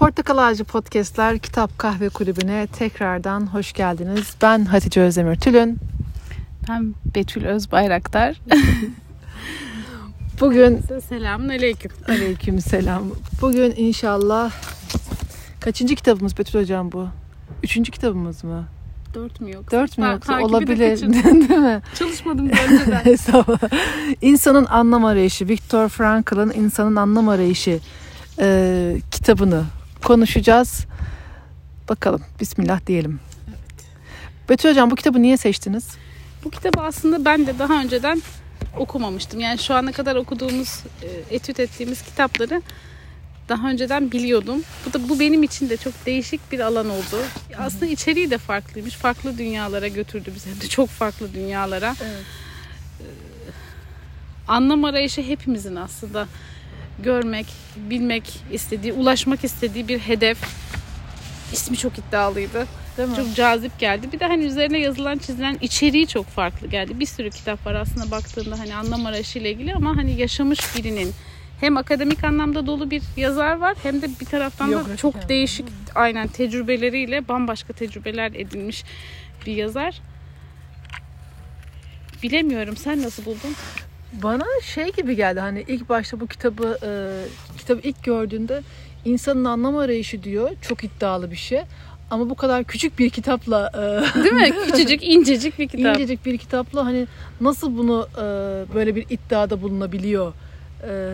Portakal Ağacı Podcastler Kitap Kahve Kulübü'ne tekrardan hoş geldiniz. Ben Hatice Özdemir Tülün. Ben Betül Özbayraktar. Bugün Selamun aleyküm. aleyküm selam. Bugün inşallah kaçıncı kitabımız Betül Hocam bu? Üçüncü kitabımız mı? Dört mü yoksa? Dört mü Ben yoksa? de Olabilir. kaçırdım. Değil mi? Çalışmadım önceden. İnsanın Anlam Arayışı. Viktor Frankl'ın İnsanın Anlam Arayışı e, kitabını konuşacağız. Bakalım. Bismillah diyelim. Betül Hocam bu kitabı niye seçtiniz? Bu kitabı aslında ben de daha önceden okumamıştım. Yani şu ana kadar okuduğumuz, e, etüt ettiğimiz kitapları daha önceden biliyordum. Bu da bu benim için de çok değişik bir alan oldu. Aslında içeriği de farklıymış. Farklı dünyalara götürdü bizi. De çok farklı dünyalara. Evet. anlam arayışı hepimizin aslında görmek, bilmek istediği, ulaşmak istediği bir hedef. İsmi çok iddialıydı. Değil mi? Çok cazip geldi. Bir de hani üzerine yazılan, çizilen içeriği çok farklı geldi. Bir sürü kitap var aslında baktığında hani anlam arayışı ile ilgili ama hani yaşamış birinin hem akademik anlamda dolu bir yazar var hem de bir taraftan da çok yani. değişik aynen tecrübeleriyle bambaşka tecrübeler edinmiş bir yazar. Bilemiyorum sen nasıl buldun? Bana şey gibi geldi hani ilk başta bu kitabı e, kitabı ilk gördüğünde insanın anlam arayışı diyor. Çok iddialı bir şey. Ama bu kadar küçük bir kitapla e, Değil mi? Küçücük, incecik bir kitap. incecik bir kitapla hani nasıl bunu e, böyle bir iddiada bulunabiliyor e,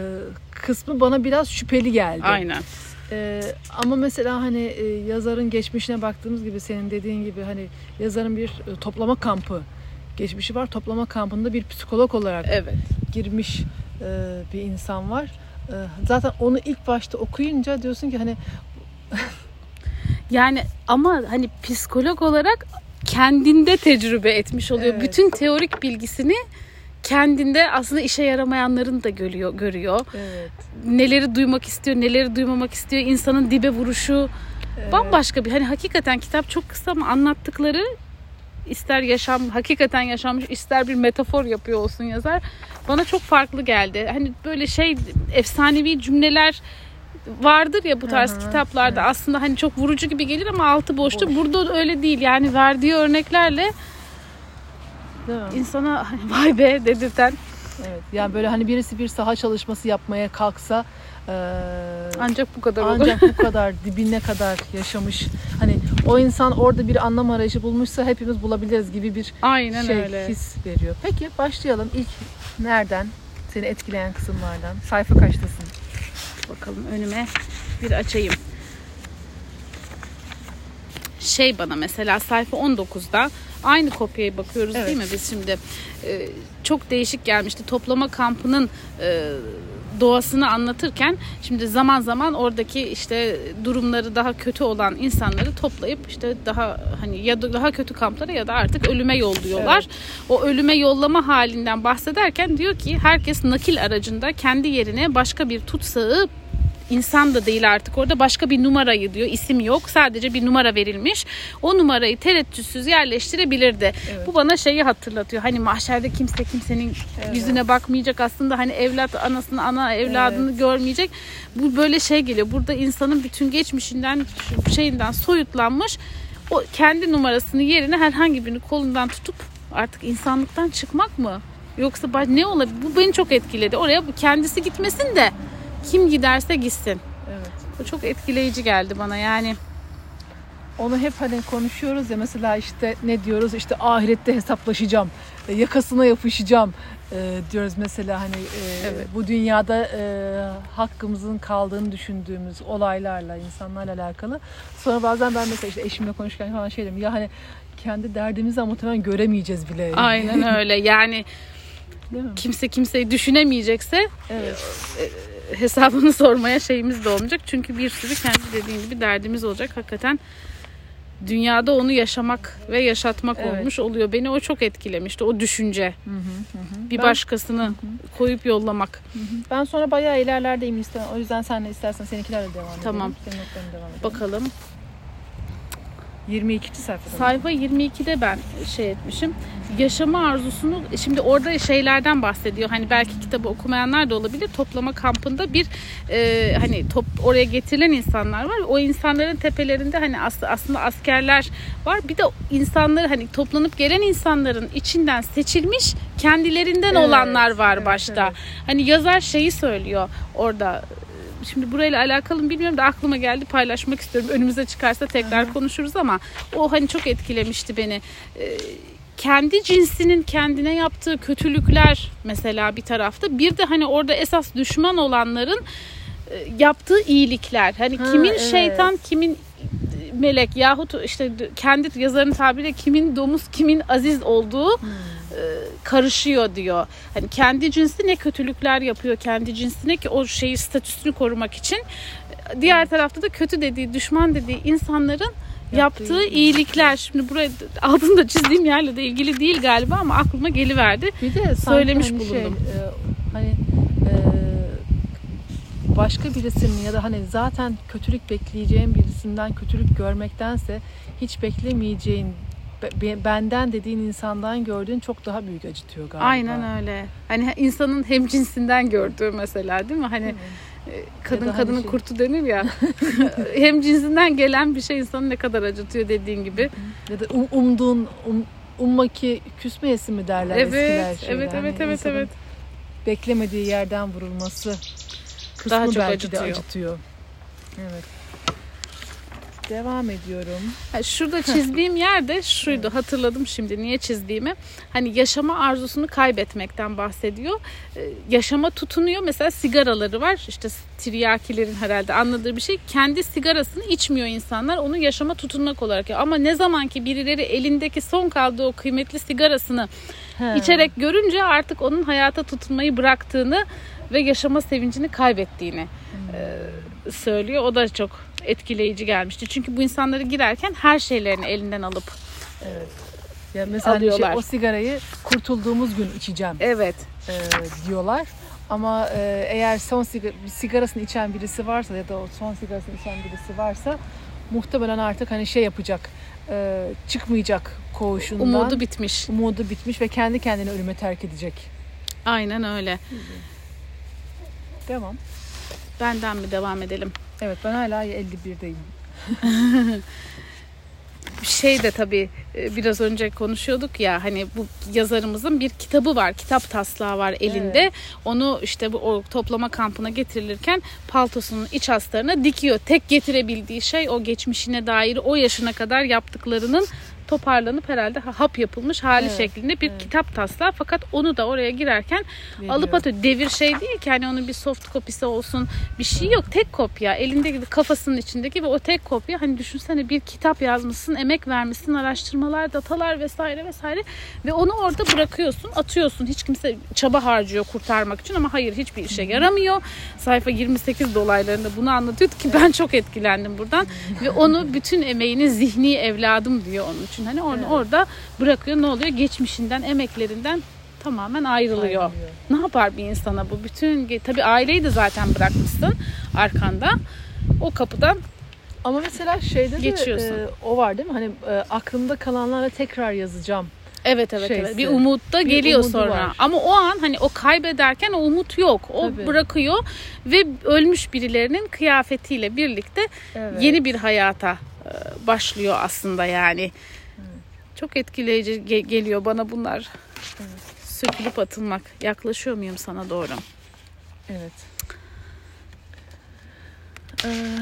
kısmı bana biraz şüpheli geldi. Aynen. E, ama mesela hani e, yazarın geçmişine baktığımız gibi senin dediğin gibi hani yazarın bir e, toplama kampı geçmişi var. Toplama kampında bir psikolog olarak Evet. girmiş e, bir insan var. E, zaten onu ilk başta okuyunca diyorsun ki hani Yani ama hani psikolog olarak kendinde tecrübe etmiş oluyor. Evet. Bütün teorik bilgisini kendinde aslında işe yaramayanların da görüyor, görüyor. evet, Neleri duymak istiyor, neleri duymamak istiyor. insanın dibe vuruşu evet. bambaşka bir hani hakikaten kitap çok kısa ama anlattıkları ister yaşam hakikaten yaşanmış ister bir metafor yapıyor olsun yazar bana çok farklı geldi. Hani böyle şey efsanevi cümleler vardır ya bu tarz Hı hı, kitaplarda evet. aslında hani çok vurucu gibi gelir ama altı boştu. Boş. Burada öyle değil. Yani verdiği örneklerle insana vay be dedirten Evet. Yani böyle hani birisi bir saha çalışması yapmaya kalksa e, ancak bu kadar olur. ancak bu kadar dibine kadar yaşamış. Hani o insan orada bir anlam arayışı bulmuşsa hepimiz bulabiliriz gibi bir Aynen şey öyle. his veriyor. Peki başlayalım. İlk nereden? Seni etkileyen kısımlardan. Sayfa kaçtasın? Bakalım önüme bir açayım. Şey bana mesela sayfa 19'da aynı kopyaya bakıyoruz Evet. değil mi biz şimdi? Ee, çok değişik gelmişti. Toplama kampının e, doğasını anlatırken şimdi zaman zaman oradaki işte durumları daha kötü olan insanları toplayıp işte daha hani ya da daha kötü kamplara ya da artık ölüme yolluyorlar. O ölüme yollama halinden bahsederken diyor ki herkes nakil aracında kendi yerine başka bir tutsağı insan da değil artık orada. Başka bir numarayı diyor. İsim yok. Sadece bir numara verilmiş. O numarayı tereddütsüz yerleştirebilirdi. Evet. bu bana şeyi hatırlatıyor. Hani mahşerde kimse kimsenin yüzüne bakmayacak. Aslında hani evlat anasını ana evladını görmeyecek. Bu böyle şey geliyor. Burada insanın bütün geçmişinden şeyinden soyutlanmış o kendi numarasını yerine herhangi birini kolundan tutup artık insanlıktan çıkmak mı? Yoksa ne olabilir? Bu beni çok etkiledi. Oraya bu kendisi gitmesin de kim giderse gitsin. Evet. Bu çok etkileyici geldi bana yani. Onu hep hani konuşuyoruz ya mesela işte ne diyoruz işte ahirette hesaplaşacağım, e, yakasına yapışacağım e, diyoruz mesela hani e, Evet. bu dünyada e, hakkımızın kaldığını düşündüğümüz olaylarla, insanlarla alakalı. Sonra bazen ben mesela işte eşimle konuşurken falan şey diyorum ya hani kendi derdimizi ama muhtemelen göremeyeceğiz bile. Aynen öyle. Yani Değil mi? kimse kimseyi düşünemeyecekse Evet. Hesabını sormaya şeyimiz de olmayacak. Çünkü bir sürü kendi dediğin gibi derdimiz olacak. Hakikaten dünyada onu yaşamak ve yaşatmak Evet. olmuş oluyor. Beni o çok etkilemişti. O düşünce. Hı hı, hı hı. Bir Ben- başkasını koyup yollamak. Ben sonra bayağı ilerlerdeyim istersen. O yüzden sen de istersen seninkilerle devam edelim. Tamam. Edelim. Bakalım. 22. sayfada. Sayfa 22'de ben şey etmişim. Yaşama arzusunu şimdi orada şeylerden bahsediyor. Hani belki kitabı okumayanlar da olabilir. Toplama kampında bir e, hani top, oraya getirilen insanlar var. O insanların tepelerinde hani as, aslında askerler var. Bir de insanları hani toplanıp gelen insanların içinden seçilmiş kendilerinden Evet, olanlar var evet, başta. evet. Hani yazar şeyi söylüyor orada şimdi burayla alakalı mı bilmiyorum da aklıma geldi paylaşmak istiyorum. Önümüze çıkarsa tekrar konuşuruz ama o hani çok etkilemişti beni. Ee, kendi cinsinin kendine yaptığı kötülükler mesela bir tarafta. Bir de hani orada esas düşman olanların e, yaptığı iyilikler. Hani Ha, kimin evet. şeytan, kimin melek yahut işte kendi yazarın tabiriyle kimin domuz, kimin aziz olduğu Hmm. E, karışıyor diyor. Hani kendi cinsi ne kötülükler yapıyor kendi cinsine ki o şeyi statüsünü korumak için. Diğer tarafta da kötü dediği, düşman dediği insanların Yaptığı yaptığı iyilikler. Şimdi buraya altında çizdiğim yerle de ilgili değil galiba ama aklıma geliverdi. Bir de Söylemiş hani şey, bulundum. e, hani e, başka birisinin ya da hani zaten kötülük bekleyeceğin birisinden kötülük görmektense hiç beklemeyeceğin be- be- benden dediğin insandan gördüğün çok daha büyük acıtıyor galiba. Aynen öyle. Hani insanın hem cinsinden gördüğü mesela değil mi? Hani e, kadın hani kadının şey- kurtu denir ya. hem cinsinden gelen bir şey insanı ne kadar acıtıyor dediğin gibi. Ya da um- umduğun um, umma ki küsmeyesi mi derler eskiler Evet, şeyler. evet, Hani evet, evet, evet. Beklemediği yerden vurulması kısmı Daha çok belki de acıtıyor. acıtıyor. Evet. Devam ediyorum. Ha, şurada çizdiğim yer de şuydu hatırladım şimdi niye çizdiğimi. Hani yaşama arzusunu kaybetmekten bahsediyor. Ee, yaşama tutunuyor mesela sigaraları var işte tiryakilerin herhalde anladığı bir şey. Kendi sigarasını içmiyor insanlar onu yaşama tutunmak olarak. Ama ne zaman ki birileri elindeki son kaldığı o kıymetli sigarasını He. içerek görünce artık onun hayata tutunmayı bıraktığını ve yaşama sevincini kaybettiğini e, söylüyor. O da çok etkileyici gelmişti. Çünkü bu insanları girerken her şeylerini elinden alıp Evet. Ya mesela hani şey, Alıyorlar. o sigarayı kurtulduğumuz gün içeceğim evet e, diyorlar. Ama e, eğer son siga- sigarasını içen birisi varsa ya da o son sigarasını içen birisi varsa muhtemelen artık hani şey yapacak. e, çıkmayacak koğuşundan. umudu bitmiş. Umudu bitmiş ve kendi kendine ölüme terk edecek. Aynen öyle. Devam. Benden mi devam edelim? Evet ben hala 51'deyim. şey de tabii e, biraz önce konuşuyorduk ya hani bu yazarımızın bir kitabı var. Kitap taslağı var elinde. Evet. Onu işte bu o toplama kampına getirilirken paltosunun iç astarına dikiyor. Tek getirebildiği şey o geçmişine dair o yaşına kadar yaptıklarının toparlanıp herhalde ha- hap yapılmış hali Evet, şeklinde bir evet. kitap taslağı fakat onu da oraya girerken alıp Veriyor. atıyor. Devir şey değil ki hani onun bir soft kopisi olsun bir şey yok. Tek kopya elindeki kafasının içindeki ve o tek kopya hani düşünsene bir kitap yazmışsın, emek vermişsin, araştırmalar, datalar vesaire vesaire ve onu orada bırakıyorsun, atıyorsun. Hiç kimse çaba harcıyor kurtarmak için ama hayır hiçbir işe yaramıyor. Sayfa 28 dolaylarında bunu anlatıyordu ki ben çok etkilendim buradan ve onu bütün emeğini zihni evladım diyor onun için. Hani onu Evet. orada bırakıyor. Ne oluyor? Geçmişinden, emeklerinden tamamen ayrılıyor. Ayrılıyor. Ne yapar bir insana bu? Bütün tabii aileyi de zaten bırakmışsın arkanda. O kapıdan Ama mesela şeyde de Geçiyorsun. e, o var değil mi? Hani e, aklımda kalanlarla tekrar yazacağım. evet evet Şeysi. evet bir umut da geliyor sonra. var. Ama o an hani o kaybederken o umut yok. O Tabii. bırakıyor ve ölmüş birilerinin kıyafetiyle birlikte Evet. yeni bir hayata e, başlıyor aslında yani. Çok etkileyici ge- geliyor bana bunlar. Sökülüp atılmak. Yaklaşıyor muyum sana doğru? Evet. Ee,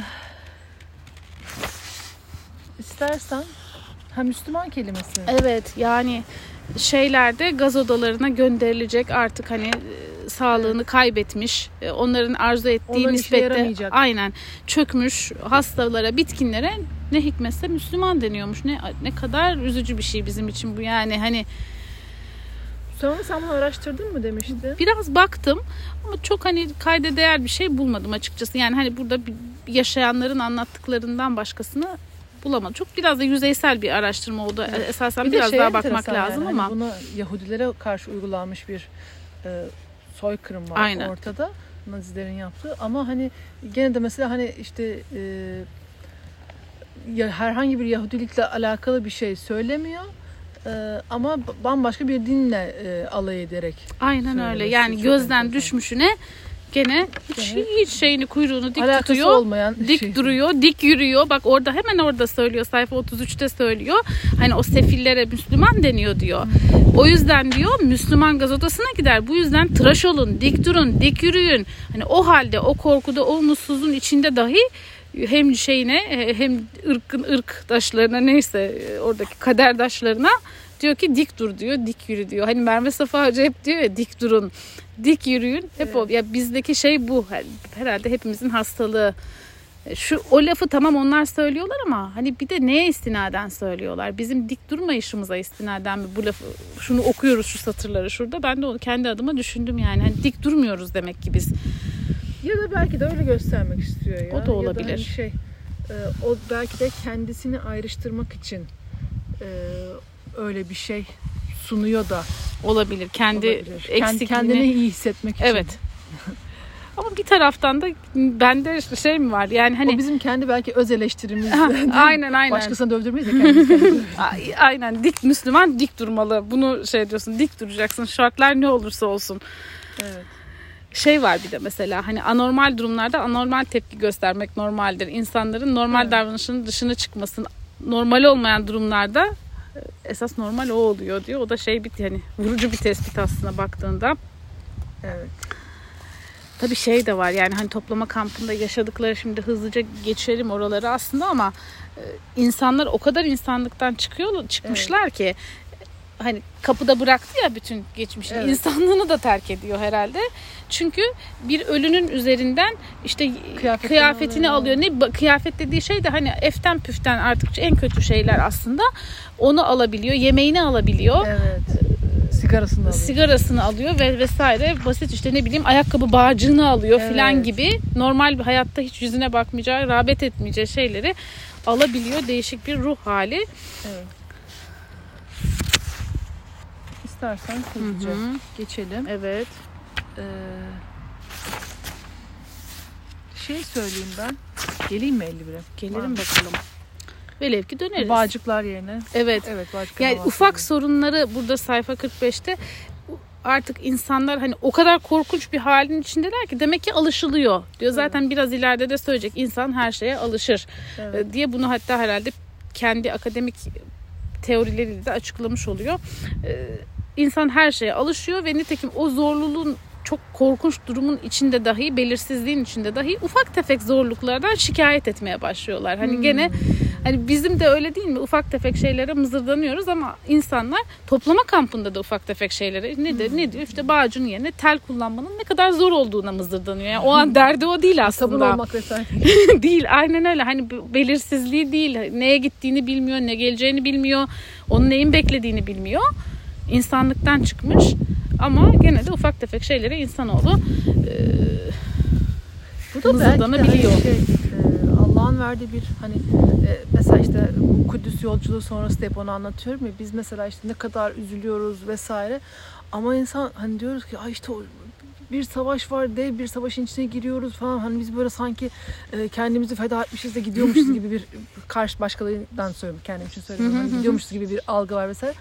istersen ha Müslüman kelimesi. Evet yani şeylerde gaz odalarına gönderilecek artık hani sağlığını kaybetmiş e, onların arzu ettiği nispette aynen çökmüş hastalara bitkinlere ne hikmetse Müslüman deniyormuş. Ne ne kadar üzücü bir şey bizim için bu yani hani Sonra sen bunu araştırdın mı demiştin? biraz baktım ama çok hani kayda değer bir şey bulmadım açıkçası. Yani hani burada yaşayanların anlattıklarından başkasını bulamadım. Çok biraz da yüzeysel bir araştırma oldu. Esasen Bir biraz şey daha bakmak lazım yani, ama. hani buna Yahudilere karşı uygulanmış bir e, soykırım var Aynen. ortada. Nazilerin yaptığı ama hani gene de mesela hani işte e, ya herhangi bir Yahudilikle alakalı bir şey söylemiyor. Ee, ama bambaşka bir dinle e, alay ederek. Aynen öyle. Yani gözden düşmüşüne gene hiç, hiç şeyini kuyruğunu dik Alakası tutuyor. olmayan dik şey. duruyor, dik yürüyor. Bak orada hemen orada söylüyor. Sayfa 33'te söylüyor. Hani o sefillere Müslüman deniyor diyor. O yüzden diyor Müslüman gazotasına gider. Bu yüzden tıraş olun, dik durun, dik yürüyün. Hani o halde o korkuda, o umutsuzluğun içinde dahi hem şeyine hem ırkın ırk taşlarına neyse oradaki kader taşlarına diyor ki dik dur diyor, dik yürü diyor. Hani Merve Safa Hoca hep diyor ya dik durun, dik yürüyün. Hep evet. o. Ya bizdeki şey bu. Herhalde hepimizin hastalığı. Şu o lafı tamam onlar söylüyorlar ama hani bir de neye istinaden söylüyorlar? Bizim dik durmayışımıza istinaden mi bu lafı şunu okuyoruz şu satırları şurada. Ben de onu kendi adıma düşündüm yani. Hani dik durmuyoruz demek ki biz. Ya da belki de öyle göstermek istiyor ya. O da olabilir. Ya da hani şey, e, o belki de kendisini ayrıştırmak için e, öyle bir şey sunuyor da olabilir. Kendi olabilir. eksikliğini kendini iyi hissetmek için. Evet. Ama bir taraftan da bende şey mi var? Yani hani o bizim kendi belki öz eleştirimiz. aynen aynen. Başkasını dövdürmeyiz de kendimiz. aynen dik Müslüman dik durmalı. Bunu şey diyorsun dik duracaksın. Şartlar ne olursa olsun. Evet şey var bir de mesela hani anormal durumlarda anormal tepki göstermek normaldir. İnsanların normal evet. davranışının dışına çıkmasın. Normal olmayan durumlarda esas normal o oluyor diyor. O da şey bir hani vurucu bir tespit aslında baktığında. Evet. Tabii şey de var yani hani toplama kampında yaşadıkları şimdi hızlıca geçelim oraları aslında ama e, insanlar o kadar insanlıktan çıkıyor çıkmışlar evet. ki hani kapıda bıraktı ya bütün geçmişini evet. insanlığını da terk ediyor herhalde. Çünkü bir ölünün üzerinden işte kıyafetini, kıyafetini alıyor. Ne kıyafet dediği şey de hani eften püften artık en kötü şeyler aslında. Onu alabiliyor, yemeğini alabiliyor. Evet. Sigarasını alıyor. Sigarasını alıyor ve vesaire basit işte ne bileyim ayakkabı bağcığını alıyor evet. filan gibi normal bir hayatta hiç yüzüne bakmayacağı, rağbet etmeyeceği şeyleri alabiliyor. Değişik bir ruh hali. Evet istersen hızlıca hı hı. geçelim. Evet. Ee, şey söyleyeyim ben. Geleyim mi 51'e? Gelirim bakalım. Velev ki döneriz. Bağcıklar yerine. Evet. Evet Yani ufak sorunları burada sayfa 45'te artık insanlar hani o kadar korkunç bir halin içindeler ki demek ki alışılıyor diyor. Zaten evet. biraz ileride de söyleyecek insan her şeye alışır evet. diye bunu hatta herhalde kendi akademik teorileriyle de açıklamış oluyor. İnsan her şeye alışıyor ve nitekim o zorluluğun çok korkunç durumun içinde dahi belirsizliğin içinde dahi ufak tefek zorluklardan şikayet etmeye başlıyorlar. Hani hmm. gene hani bizim de öyle değil mi? Ufak tefek şeylere mızırdanıyoruz ama insanlar toplama kampında da ufak tefek şeylere ne de hmm. ne diyor? İşte bağcının yerine tel kullanmanın ne kadar zor olduğuna mızırdanıyor. Yani o an derdi o değil aslında. Sabun olmak vesaire. değil aynen öyle. Hani belirsizliği değil. Neye gittiğini bilmiyor, ne geleceğini bilmiyor. Onun neyin beklediğini bilmiyor insanlıktan çıkmış ama gene de ufak tefek şeylere insanoğlu e, bu da mızıldanabiliyor. Hani şey, e, Allah'ın verdiği bir hani e, mesela işte Kudüs yolculuğu sonrası hep onu anlatıyorum ya biz mesela işte ne kadar üzülüyoruz vesaire ama insan hani diyoruz ki ay işte bir savaş var dev bir savaşın içine giriyoruz falan hani biz böyle sanki e, kendimizi feda etmişiz de gidiyormuşuz gibi bir karşı başkalarından söylüyorum kendim için söylüyorum hani gidiyormuşuz gibi bir algı var vesaire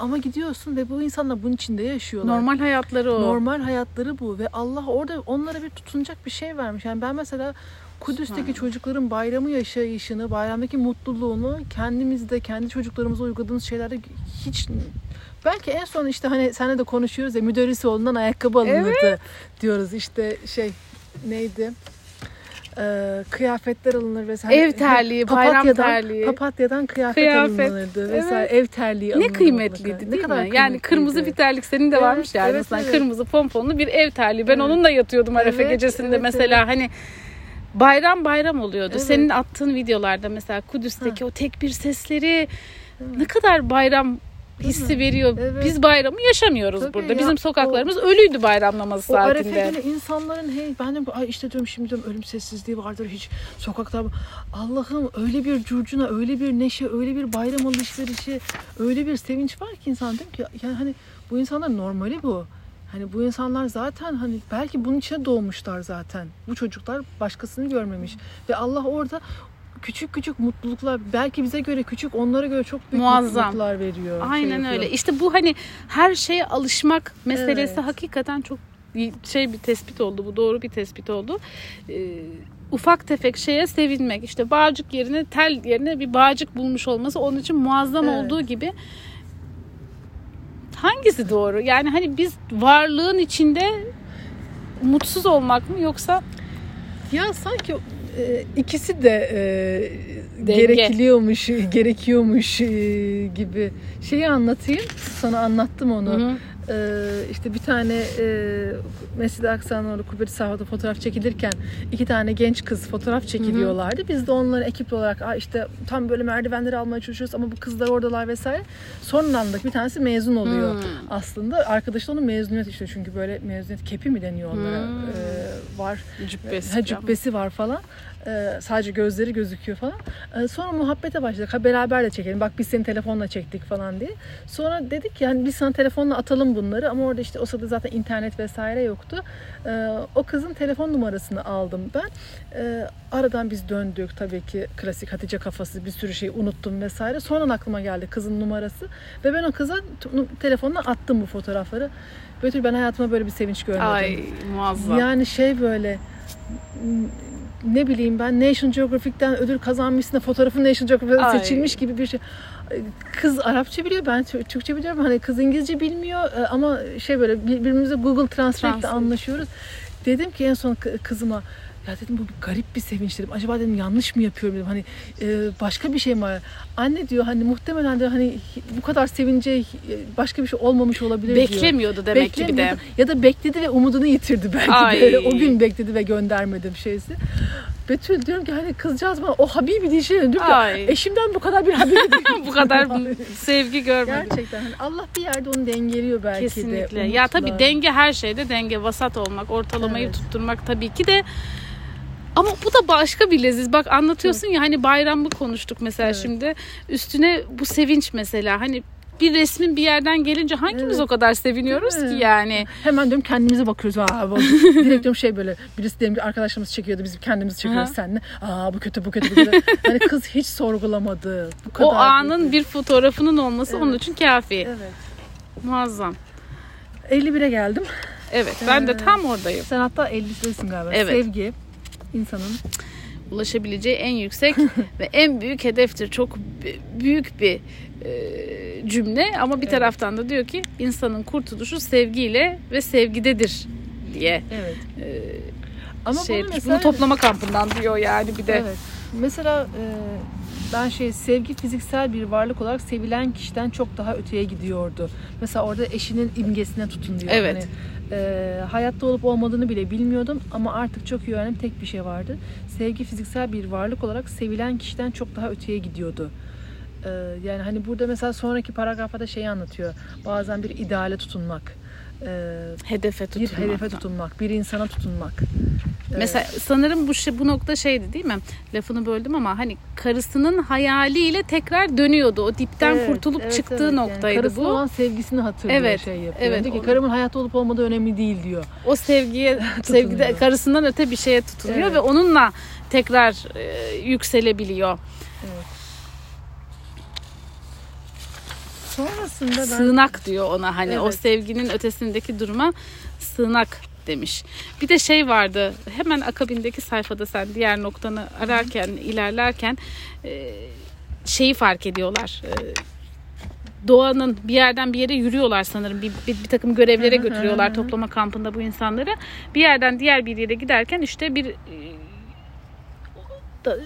ama gidiyorsun ve bu insanlar bunun içinde yaşıyorlar. Normal hayatları o. Normal hayatları bu ve Allah orada onlara bir tutunacak bir şey vermiş. Yani ben mesela Kudüs'teki çocukların bayramı yaşayışını, bayramdaki mutluluğunu kendimizde, kendi çocuklarımıza uyguladığımız şeylerde hiç belki en son işte hani senle de konuşuyoruz ya Müderrisoğlu'ndan ayakkabı alınırdı evet. diyoruz. işte şey neydi? E, kıyafetler alınır vesaire. Ev terliği, bayram terliği. Papatyadan kıyafet, kıyafet alınırdı vesaire. Evet. Ev terliği alınırdı. Ne kıymetliydi mutlaka. değil ne kadar mi? Yani kırmızı bir terlik senin de evet, varmış yani. Evet, mesela evet. kırmızı pomponlu bir ev terliği. Ben evet. onunla yatıyordum Arefe evet, gecesinde evet, mesela evet. hani bayram bayram oluyordu. Evet. Senin attığın videolarda mesela Kudüs'teki ha. o tekbir sesleri evet. ne kadar bayram hissi veriyor. Evet. Biz bayramı yaşamıyoruz Tabii burada. Ya, Bizim sokaklarımız o, ölüydü bayram namazı o saatinde. O arefede insanların hey ben de ay işte diyorum şimdi diyorum ölüm sessizliği vardır hiç sokakta. Allah'ım öyle bir curcuna, öyle bir neşe, öyle bir bayram alışverişi, öyle bir sevinç var ki insan diyorum ki yani hani bu insanlar normali bu. Hani bu insanlar zaten hani belki bunun içine doğmuşlar zaten. Bu çocuklar başkasını görmemiş ve Allah orada küçük küçük mutluluklar belki bize göre küçük onlara göre çok büyük Muazzam. mutluluklar veriyor. Aynen şey yapıyor. öyle. İşte bu hani her şeye alışmak meselesi Evet. hakikaten çok şey bir tespit oldu. Bu doğru bir tespit oldu. Ee, ufak tefek şeye sevinmek. İşte bağcık yerine tel yerine bir bağcık bulmuş olması onun için muazzam Evet. olduğu gibi hangisi doğru? Yani hani biz varlığın içinde mutsuz olmak mı yoksa Ya sanki ikisi de e, Denge. gerekiyormuş e, gibi. Şeyi anlatayım. Sana anlattım onu. Hı hı. Ee, işte bir tane e, Mescid-i Aksa'nın orada Kubbeti Sahada fotoğraf çekilirken iki tane genç kız fotoğraf çekiliyorlardı. Biz de onları ekip olarak Aa işte tam böyle merdivenleri almaya çalışıyoruz ama bu kızlar oradalar vesaire. Son anda bir tanesi mezun oluyor Hmm. aslında. Arkadaşı da onun mezuniyet işte çünkü böyle mezuniyet kepi mi deniyor onlara Hmm. Ee, var. cübbesi? Ha, cübbesi var falan. Ee, sadece gözleri gözüküyor falan. Ee, sonra muhabbete başladık. Ha beraber de çekelim. Bak biz seni telefonla çektik falan diye. Sonra dedik yani biz sana telefonla atalım bunları ama orada işte o sırada zaten internet vesaire yoktu. Ee, o kızın telefon numarasını aldım ben. Aradan biz döndük tabii ki klasik Hatice kafası bir sürü şey unuttum vesaire. Sonradan aklıma geldi kızın numarası ve ben o kıza telefonla attım bu fotoğrafları. Betül ben hayatımda böyle bir sevinç görmedim. Ay muazzam. Yani şey böyle ne bileyim ben National Geographic'ten ödül kazanmışsın da fotoğrafın National Geographic'ten Ay. seçilmiş gibi bir şey. Kız Arapça biliyor, ben Tü- Türkçe biliyorum. Hani kız İngilizce bilmiyor e, ama şey böyle birbirimize Google Translate'le Translate. anlaşıyoruz. Dedim ki en son kı- kızıma ya dedim bu bir garip bir sevinç dedim. Acaba dedim yanlış mı yapıyorum dedim. Hani e, başka bir şey mi var? Anne diyor hani muhtemelen de hani bu kadar sevince hi- başka bir şey olmamış olabilir diyor. Beklemiyordu demek ki bir de. Ya da bekledi ve umudunu yitirdi belki Ay. de. O gün bekledi ve göndermedim şeysi. Betül diyorum ki hani kızcağız bana o Habibi diye şey diyorum ki Ay. eşimden bu kadar bir Habibi değil. bu kadar sevgi görmedim. Gerçekten hani Allah bir yerde onu dengeliyor belki de. Kesinlikle. Ya tabii denge her şeyde denge vasat olmak, ortalamayı Evet. tutturmak tabii ki de ama bu da başka bir leziz. Bak anlatıyorsun ya hani bayramı konuştuk mesela Evet. şimdi. Üstüne bu sevinç mesela hani bir resmin bir yerden gelince hangimiz Evet. o kadar seviniyoruz ki yani. Hemen diyorum kendimize bakıyoruz. Aa, direkt diyorum şey böyle birisi diyelim ki arkadaşlarımız çekiyordu biz kendimizi çekiyoruz seninle. Aa bu kötü bu kötü bu kötü. hani kız hiç sorgulamadı. Bu kadar O anın büyük. bir fotoğrafının olması onun Evet. için kafi. Evet. Muazzam. 51'e geldim. Evet ben de tam oradayım. Sen hatta 50'desin galiba. Evet. Sevgi insanın ulaşabileceği en yüksek ve en büyük hedeftir. Çok büyük bir cümle ama bir Evet. taraftan da diyor ki insanın kurtuluşu sevgiyle ve sevgidedir diye evet. e, Ama şey bunu mesela bunu toplama kampından diyor yani bir de. Evet. Mesela e, ben şey sevgi fiziksel bir varlık olarak sevilen kişiden çok daha öteye gidiyordu. Mesela orada eşinin imgesine tutun diyor. Evet. Hani, e, hayatta olup olmadığını bile bilmiyordum ama artık çok iyi öğrendim tek bir şey vardı. Sevgi fiziksel bir varlık olarak sevilen kişiden çok daha öteye gidiyordu. E, yani hani burada mesela sonraki paragrafta da şeyi anlatıyor. Bazen bir ideale tutunmak. e, Hedefe bir tutunmak. hedefe tutunmak, bir insana tutunmak. E, Mesela sanırım bu şey, bu nokta şeydi değil mi? Lafını böldüm ama hani karısının hayaliyle tekrar dönüyordu. O dipten Evet, kurtulup evet, çıktığı evet. Yani noktaydı karısına bu. olan sevgisini hatırlıyor Evet, şey yapıyor. evet, Diyor ki karımın hayatta olup olmadığı önemli değil diyor. O sevgiye sevgide karısından öte bir şeye tutuluyor Evet. ve onunla tekrar e, yükselebiliyor. Sonrasında ben Sığınak diyor ona hani o Evet. sevginin ötesindeki duruma sığınak demiş. Bir de şey vardı hemen akabindeki sayfada sen diğer noktanı ararken ilerlerken e, şeyi fark ediyorlar. E, doğanın bir yerden bir yere yürüyorlar sanırım. Bir, bir, bir takım görevlere götürüyorlar toplama kampında bu insanları. Bir yerden diğer bir yere giderken işte bir e, da-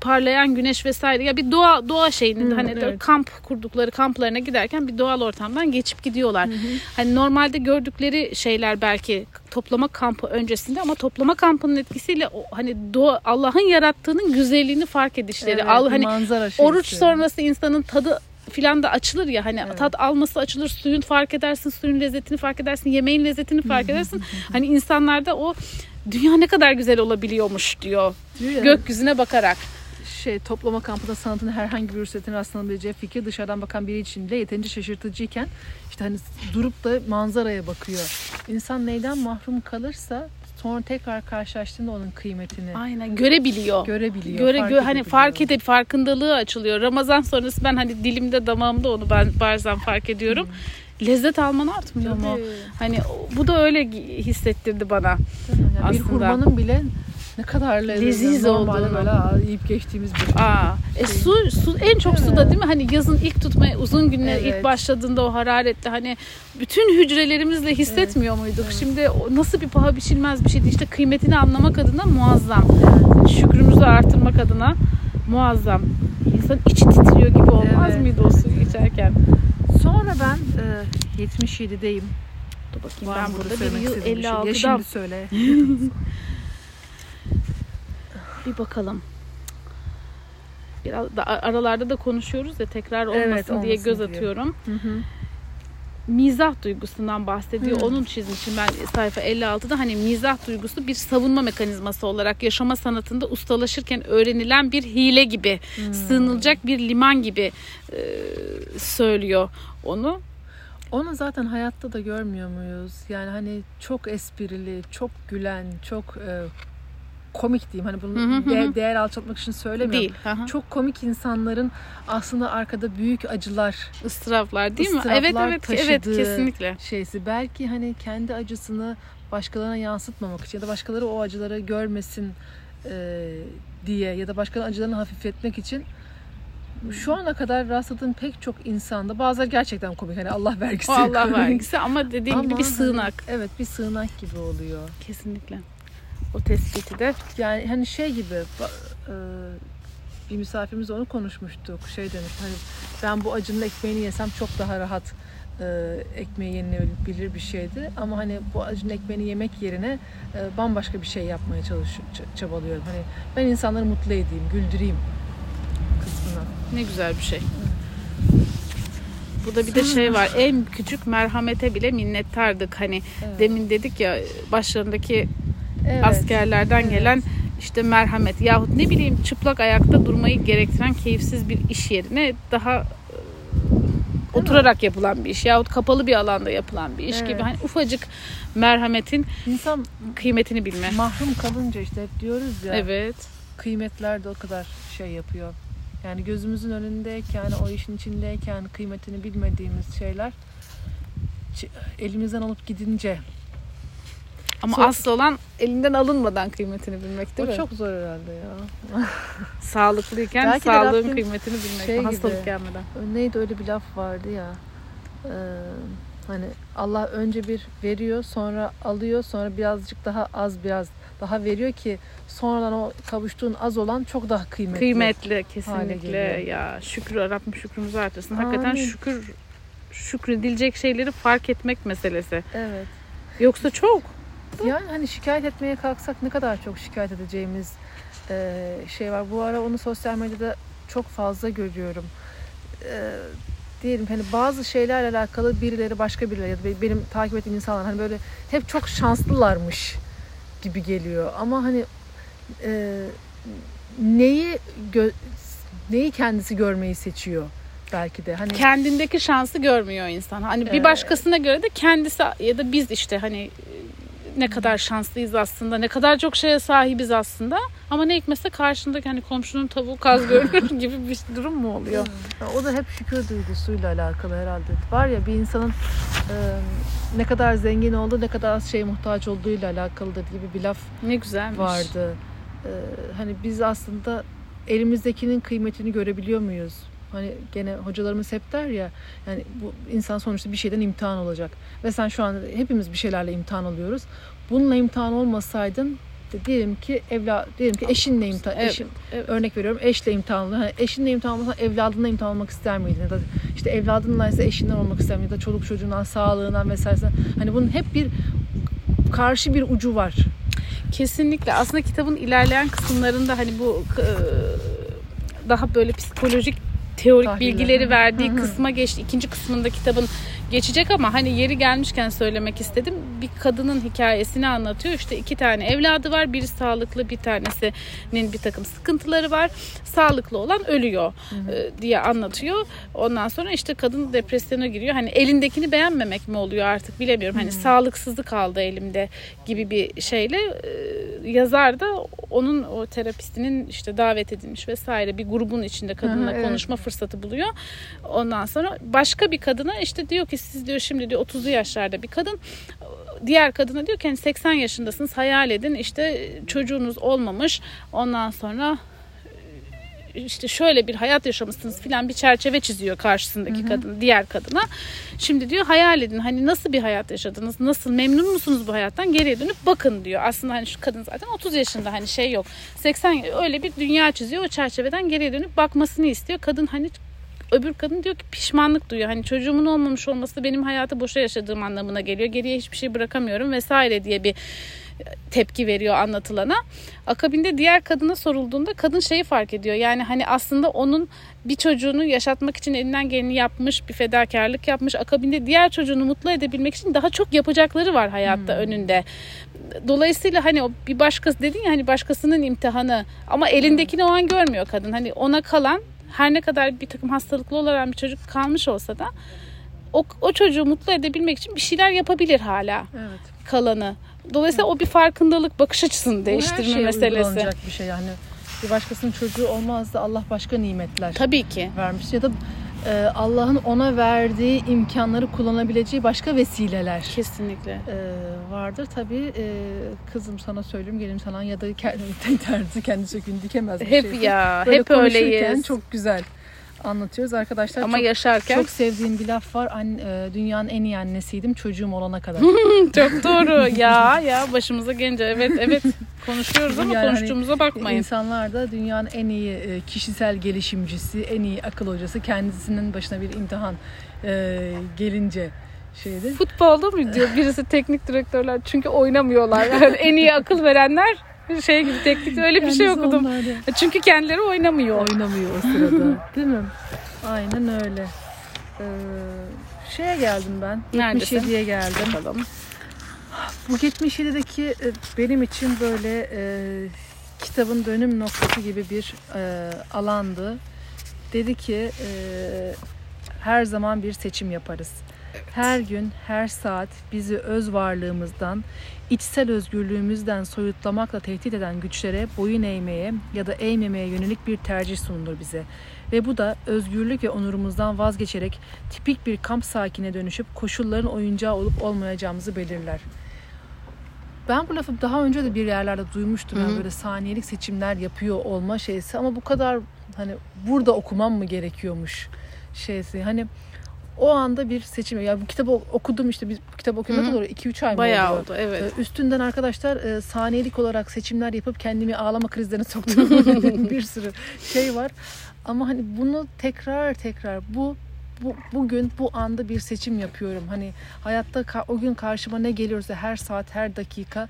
parlayan güneş vesaire ya bir doğa doğa şeyinin Hı, hani evet. kamp kurdukları kamplarına giderken bir doğal ortamdan geçip gidiyorlar. Hani normalde gördükleri şeyler belki toplama kampı öncesinde ama toplama kampının etkisiyle o, hani doğa Allah'ın yarattığının güzelliğini fark edişleri. Evet, al hani manzara şeysi. oruç sonrası insanın tadı filan da açılır ya hani Evet. tat alması açılır suyun fark edersin suyun lezzetini fark edersin yemeğin lezzetini fark edersin hani insanlarda o dünya ne kadar güzel olabiliyormuş diyor Diyor ya, gökyüzüne bakarak şey toplama kampında sanatın herhangi bir ücretine rastlanabileceği fikir dışarıdan bakan biri için bile yeterince şaşırtıcıyken işte hani durup da manzaraya bakıyor. İnsan neyden mahrum kalırsa sonra tekrar karşılaştığında onun kıymetini Aynen görebiliyor. görebiliyor. Göre fark gö- hani fark edip farkındalığı açılıyor. Ramazan sonrası ben hani dilimde damağımda onu ben bazen fark ediyorum. Lezzet alman artmıyor mu? Tabii. Hani o- bu da öyle hissettirdi bana. Yani bir hurmanın bile ne kadar lezzetli. Leziz olduğunu. böyle yiyip geçtiğimiz bir Aa, e, su, su en çok Değil suda değil mi? Hani yazın ilk tutmaya uzun günler Evet. ilk başladığında o hararetle hani bütün hücrelerimizle hissetmiyor muyduk? Şimdi o nasıl bir paha biçilmez bir şeydi. İşte kıymetini anlamak adına muazzam. Şükrümüzü artırmak adına muazzam. İnsan içi titriyor gibi olmaz Evet. mıydı o suyu içerken? Sonra ben e, 77'deyim. Dur bakayım Var ben burada bir yıl istediğin bir şey? Ya 56'dan şimdi söyle. bir bakalım. Biraz da aralarda da konuşuyoruz ya tekrar olmasın Evet, diye olmasın göz diye. atıyorum. Hı hı. Mizah duygusundan bahsediyor. Hmm. Onun çizmişim ben sayfa 56'da hani mizah duygusu bir savunma mekanizması olarak yaşama sanatında ustalaşırken öğrenilen bir hile gibi, Hmm. sığınılacak bir liman gibi e, söylüyor onu. Onu zaten hayatta da görmüyor muyuz? Yani hani çok esprili, çok gülen, çok e, komik diyeyim. Hani bunu Hı hı de- değer alçaltmak için söylemiyorum. Değil. Aha. Çok komik insanların aslında arkada büyük acılar Israflar değil mi? ıstıraplar Evet evet evet taşıdığı kesinlikle. şeysi. Belki hani kendi acısını başkalarına yansıtmamak için ya da başkaları o acıları görmesin e, diye ya da başkalarının acılarını hafifletmek için şu ana kadar rastladığım pek çok insanda bazıları gerçekten komik hani Allah vergisi. O Allah komik. vergisi ama dediğim gibi Ama bir hani- sığınak. evet bir sığınak gibi oluyor. Kesinlikle. O tespiti de Yani hani şey gibi e, bir misafirimiz onu konuşmuştuk. Şey demiş hani ben bu acının ekmeğini yesem çok daha rahat e, ekmeği yenilebilir bir şeydi. Ama hani bu acının ekmeğini yemek yerine e, bambaşka bir şey yapmaya çalışıyorum, çabalıyorum. Hani ben insanları mutlu edeyim, güldüreyim kısmına. ne güzel bir şey. Burada bir de şey var. En küçük merhamete bile minnettardık. Hani Evet. demin dedik ya başlarındaki Evet. askerlerden evet. gelen işte merhamet yahut ne bileyim çıplak ayakta durmayı gerektiren keyifsiz bir iş yerine daha e, oturarak yapılan bir iş yahut kapalı bir alanda yapılan bir iş Evet. gibi hani ufacık merhametin İnsan kıymetini bilme. mahrum kalınca işte hep diyoruz ya. Evet. kıymetler de o kadar şey yapıyor. Yani gözümüzün önündeyken, o işin içindeyken kıymetini bilmediğimiz şeyler elimizden alıp gidince Ama Sonra- asıl olan elinden alınmadan kıymetini bilmek değil o mi? çok zor herhalde ya. Sağlıklıyken Belki sağlığın Rabbim kıymetini bilmek. şey hastalık gibi- gelmeden. Neydi öyle bir laf vardı ya. Ee, hani Allah önce bir veriyor, sonra alıyor, sonra birazcık daha az biraz daha veriyor ki sonradan o kavuştuğun az olan çok daha kıymetli. Kıymetli kesinlikle ya. Şükür Rabbim şükrümüzü artırsın. Hakikaten şükür şükredilecek şeyleri fark etmek meselesi. Evet. Yoksa çok. Yani hani şikayet etmeye kalksak ne kadar çok şikayet edeceğimiz e, şey var. Bu ara onu sosyal medyada çok fazla görüyorum. E, diyelim hani bazı şeylerle alakalı birileri başka birileri ya da benim takip ettiğim insanlar hani böyle hep çok şanslılarmış gibi geliyor. Ama hani e, neyi gö- neyi kendisi görmeyi seçiyor belki de. Hani Kendindeki şansı görmüyor insan. Hani bir başkasına göre de kendisi ya da biz işte hani ne kadar şanslıyız aslında. Ne kadar çok şeye sahibiz aslında. Ama ne hikmetse karşındaki hani komşunun tavuğu kaz görünür gibi bir durum mu oluyor? O da hep şükür duygusuyla alakalı herhalde. Var ya bir insanın e, ne kadar zengin olduğu, ne kadar az şeye muhtaç olduğuyla alakalıdır gibi bir laf Ne güzelmiş. vardı. E, hani biz aslında elimizdekinin kıymetini görebiliyor muyuz? Hani gene hocalarımız hep der ya yani bu insan sonuçta bir şeyden imtihan olacak. Ve sen şu an hepimiz bir şeylerle imtihan oluyoruz. Bununla imtihan olmasaydın diyelim ki evla diyelim ki eşinle imtihan Evet, eşin, evet. örnek veriyorum eşle imtihan oluyor. Hani eşinle imtihan olmasa evladınla imtihan olmak ister miydin? Ya da işte evladınla ise eşinden olmak ister miydin? Ya da çoluk çocuğundan, sağlığından vesairesinden. Hani bunun hep bir karşı bir ucu var. Kesinlikle. Aslında kitabın ilerleyen kısımlarında hani bu e, daha böyle psikolojik teorik Tahliller. bilgileri verdiği Hı hı. kısma geçti. İkinci kısmında kitabın geçecek ama hani yeri gelmişken söylemek istedim. Bir kadının hikayesini anlatıyor. İşte iki tane evladı var. Biri sağlıklı bir tanesinin bir takım sıkıntıları var. Sağlıklı olan ölüyor e, diye anlatıyor. Ondan sonra işte kadın depresyona giriyor. Hani elindekini beğenmemek mi oluyor artık bilemiyorum. Hani sağlıksızlık kaldı elimde gibi bir şeyle e, yazar da onun o terapistinin işte davet edilmiş vesaire bir grubun içinde kadınla Aha, evet. konuşma fırsatı buluyor. Ondan sonra başka bir kadına işte diyor ki siz diyor şimdi diyor 30'lu yaşlarda bir kadın diğer kadına diyor ki hani 80 yaşındasınız hayal edin işte çocuğunuz olmamış ondan sonra işte şöyle bir hayat yaşamışsınız filan bir çerçeve çiziyor karşısındaki kadın diğer kadına. Şimdi diyor hayal edin hani nasıl bir hayat yaşadınız? Nasıl memnun musunuz bu hayattan? Geriye dönüp bakın diyor. Aslında hani şu kadın zaten 30 yaşında hani şey yok. 80 öyle bir dünya çiziyor. O çerçeveden geriye dönüp bakmasını istiyor. Kadın hani öbür kadın diyor ki pişmanlık duyuyor. Hani çocuğumun olmamış olması benim hayatı boşa yaşadığım anlamına geliyor. Geriye hiçbir şey bırakamıyorum vesaire diye bir tepki veriyor anlatılana. Akabinde diğer kadına sorulduğunda kadın şeyi fark ediyor. Yani hani aslında onun bir çocuğunu yaşatmak için elinden geleni yapmış, bir fedakarlık yapmış. Akabinde diğer çocuğunu mutlu edebilmek için daha çok yapacakları var hayatta önünde. Dolayısıyla hani o bir başkası dedin ya hani başkasının imtihanı ama elindekini o an görmüyor kadın. Hani ona kalan her ne kadar bir takım hastalıklı olan bir çocuk kalmış olsa da o, o çocuğu mutlu edebilmek için bir şeyler yapabilir hala Evet. kalanı. Dolayısıyla o bir farkındalık, bakış açısını Bu her değiştirme meselesi. uygulanacak bir şey yani. Bir başkasının çocuğu olmaz da Allah başka nimetler Tabii ki. vermiş ya da Allah'ın ona verdiği imkanları kullanabileceği başka vesileler Kesinlikle. e, vardır. Tabii e, kızım sana söyleyeyim gelim sana ya da kendi terzi kendi sökün dikemez bir Hep şeydi. ya, Böyle hep öyleyiz. çok güzel anlatıyoruz arkadaşlar. Ama çok, yaşarken çok sevdiğim bir laf var. An, e, dünyanın en iyi annesiydim çocuğum olana kadar. çok doğru. ya ya başımıza gelince evet evet konuşuyoruz ama Yani hani konuştuğumuza bakmayın. İnsanlar da dünyanın en iyi e, kişisel gelişimcisi, en iyi akıl hocası kendisinin başına bir imtihan e, gelince şeydi. Futbolda mı diyor birisi teknik direktörler çünkü oynamıyorlar. Yani en iyi akıl verenler şey gibi teknik öyle bir şey okudum. onlarda Çünkü kendileri oynamıyor. Oynamıyor o sırada. Değil mi? Aynen öyle. Ee, şeye geldim ben. Neredesin? 77'ye geldim. Bakalım. Bu 77'deki e, benim için böyle e, kitabın dönüm noktası gibi bir e, alandı. Dedi ki e, her zaman bir seçim yaparız. Her gün, her saat bizi öz varlığımızdan, içsel özgürlüğümüzden soyutlamakla tehdit eden güçlere boyun eğmeye ya da eğmemeye yönelik bir tercih sunulur bize. Ve bu da özgürlük ve onurumuzdan vazgeçerek tipik bir kamp sakine dönüşüp koşulların oyuncağı olup olmayacağımızı belirler. Ben bu lafı daha önce de bir yerlerde duymuştum. Yani Hı hı. böyle saniyelik seçimler yapıyor olma şeysi ama bu kadar hani burada okumam mı gerekiyormuş şeysi. Hani o anda bir seçim. Ya bu kitabı okudum işte biz bu kitabı okuyana kadar 2-3 ay mı Bayağı oldu evet. Ee, Üstünden arkadaşlar e, saniyelik olarak seçimler yapıp kendimi ağlama krizlerine soktum. bir sürü şey var. Ama hani bunu tekrar tekrar bu bu bugün bu anda bir seçim yapıyorum. Hani hayatta ka- o gün karşıma ne geliyorsa her saat her dakika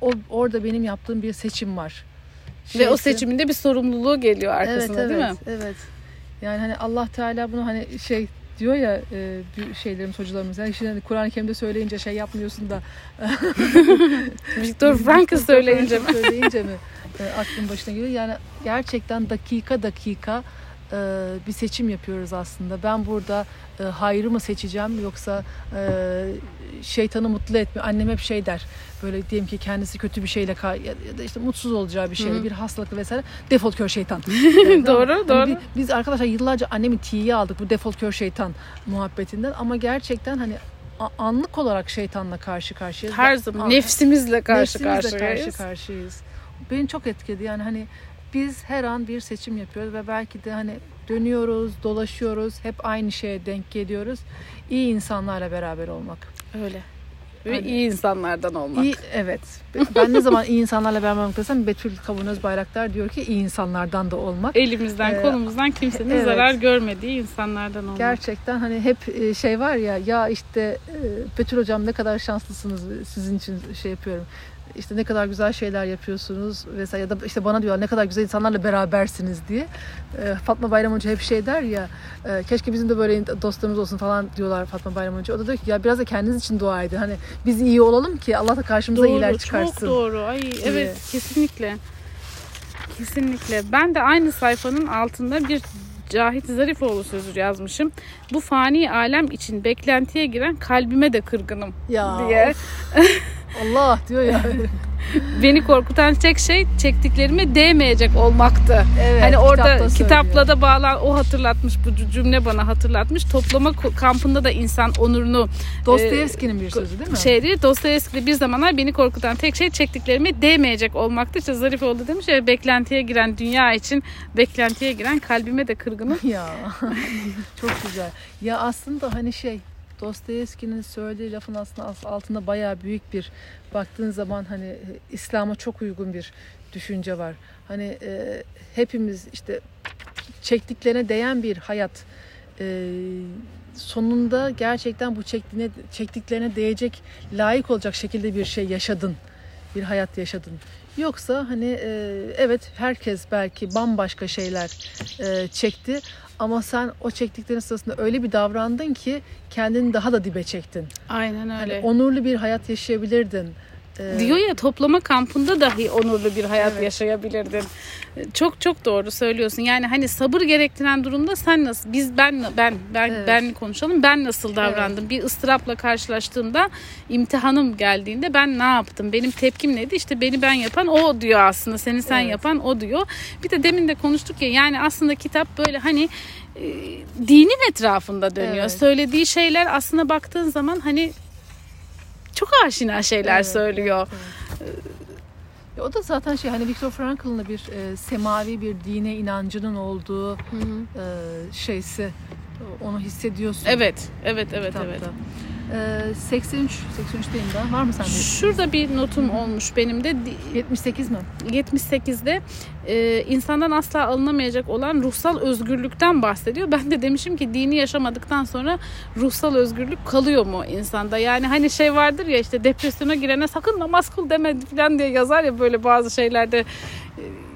o orada benim yaptığım bir seçim var. Ve o Şeysi- seçiminde bir sorumluluğu geliyor arkasında evet, değil mi? evet, Evet. Yani hani Allah Teala bunu hani şey diyor ya e, şeylerimiz hocalarımız yani şimdi hani Kur'an-ı Kerim'de söyleyince şey yapmıyorsun da. Viktor Frankl söyleyince mi? söyleyince mi? E, aklın başına geliyor. Yani gerçekten dakika dakika e, bir seçim yapıyoruz aslında ben burada e, hayrı mı seçeceğim yoksa e, şeytanı mutlu etme annem hep şey der böyle diyelim ki kendisi kötü bir şeyle ya da işte mutsuz olacağı bir şeyle Hı bir hastalıkla vesaire defol kör şeytan Doğru, Hani doğru. bi- Biz arkadaşlar yıllarca annemin tiye aldık bu defol kör şeytan muhabbetinden ama gerçekten hani anlık olarak şeytanla karşı karşıyayız. Her zaman nefsimizle karşı nefsimizle karşıyayız. karşı karşıyayız. Beni çok etkiledi yani hani biz her an bir seçim yapıyoruz ve belki de hani dönüyoruz, dolaşıyoruz, hep aynı şeye denk geliyoruz. İyi insanlarla beraber olmak. Öyle. Ve Hani- iyi insanlardan olmak. İyi, evet. Ben ne zaman iyi insanlarla beraber olmak desem Betül Kavunöz Bayraktar diyor ki iyi insanlardan da olmak. Elimizden Ee, kolumuzdan kimsenin evet. zarar görmediği insanlardan olmak. Gerçekten hani hep e, şey var ya ya işte e, Betül hocam ne kadar şanslısınız sizin için şey yapıyorum. İşte ne kadar güzel şeyler yapıyorsunuz vesaire ya da işte bana diyorlar ne kadar güzel insanlarla berabersiniz diye. E, Fatma Bayram Hoca hep şey der ya e, keşke bizim de böyle dostlarımız olsun falan diyorlar Fatma Bayram Hoca. O da diyor ki ya biraz da kendiniz için dua edin. Hani biz iyi olalım ki Allah da karşımıza doğru, iyiler çıkarsın. Çok doğru. Ay evet kesinlikle. Kesinlikle. Ben de aynı sayfanın altında bir Cahit Zarifoğlu sözü yazmışım. Bu fani alem için beklentiye giren kalbime de kırgınım Ya diye. Allah diyor ya. Beni korkutan tek şey çektiklerime değmeyecek olmaktı. Evet, hani orada kitapla da bağlan o hatırlatmış bu cümle bana hatırlatmış. Toplama kampında da insan onurunu Dostoyevski'nin bir sözü değil mi? şeydi. Dostoyevski bir zamanlar beni korkutan tek şey çektiklerime değmeyecek olmaktı. İşte Zarifoğlu demiş ya beklentiye giren dünya için beklentiye giren kalbime de kırgınım. ya çok güzel. Ya aslında hani şey Dostoyevski'nin söylediği lafın aslında as- altında bayağı büyük bir baktığın zaman hani e, İslam'a çok uygun bir düşünce var. Hani e, hepimiz işte çektiklerine değen bir hayat e, sonunda gerçekten bu çektiğine, çektiklerine değecek layık olacak şekilde bir şey yaşadın. Bir hayat yaşadın. Yoksa hani e, evet herkes belki bambaşka şeyler e, çekti ama sen o çektiklerin sırasında öyle bir davrandın ki kendini daha da dibe çektin. Aynen Hani öyle. onurlu bir hayat yaşayabilirdin. E, Diyor ya toplama kampında dahi onurlu bir hayat Evet. yaşayabilirdin. Çok çok doğru söylüyorsun. Yani hani sabır gerektiren durumda sen nasıl biz ben ben ben Evet. ben konuşalım. Ben nasıl davrandım? Bir ıstırapla karşılaştığımda imtihanım geldiğinde ben ne yaptım? Benim tepkim neydi? İşte beni ben yapan o diyor aslında. Seni sen Evet. yapan o diyor. Bir de demin de konuştuk ya yani aslında kitap böyle hani e, dinin etrafında dönüyor. Evet. Söylediği şeyler aslında baktığın zaman hani çok aşina şeyler Evet, söylüyor. Ya o da zaten şey hani Viktor Frankl'ın da bir e, semavi bir dine inancının olduğu e, şeysi onu hissediyorsun. Evet, evet, evet, evet. kitapta. E, 83 83'teyim daha. Var mı sende? Şurada bir notum olmuş benim de Di- 78 mi? 78'de e, insandan asla alınamayacak olan ruhsal özgürlükten bahsediyor. Ben de demişim ki dini yaşamadıktan sonra ruhsal özgürlük kalıyor mu insanda? Yani hani şey vardır ya işte depresyona girene sakın namaz kıl deme falan diye yazar ya böyle bazı şeylerde.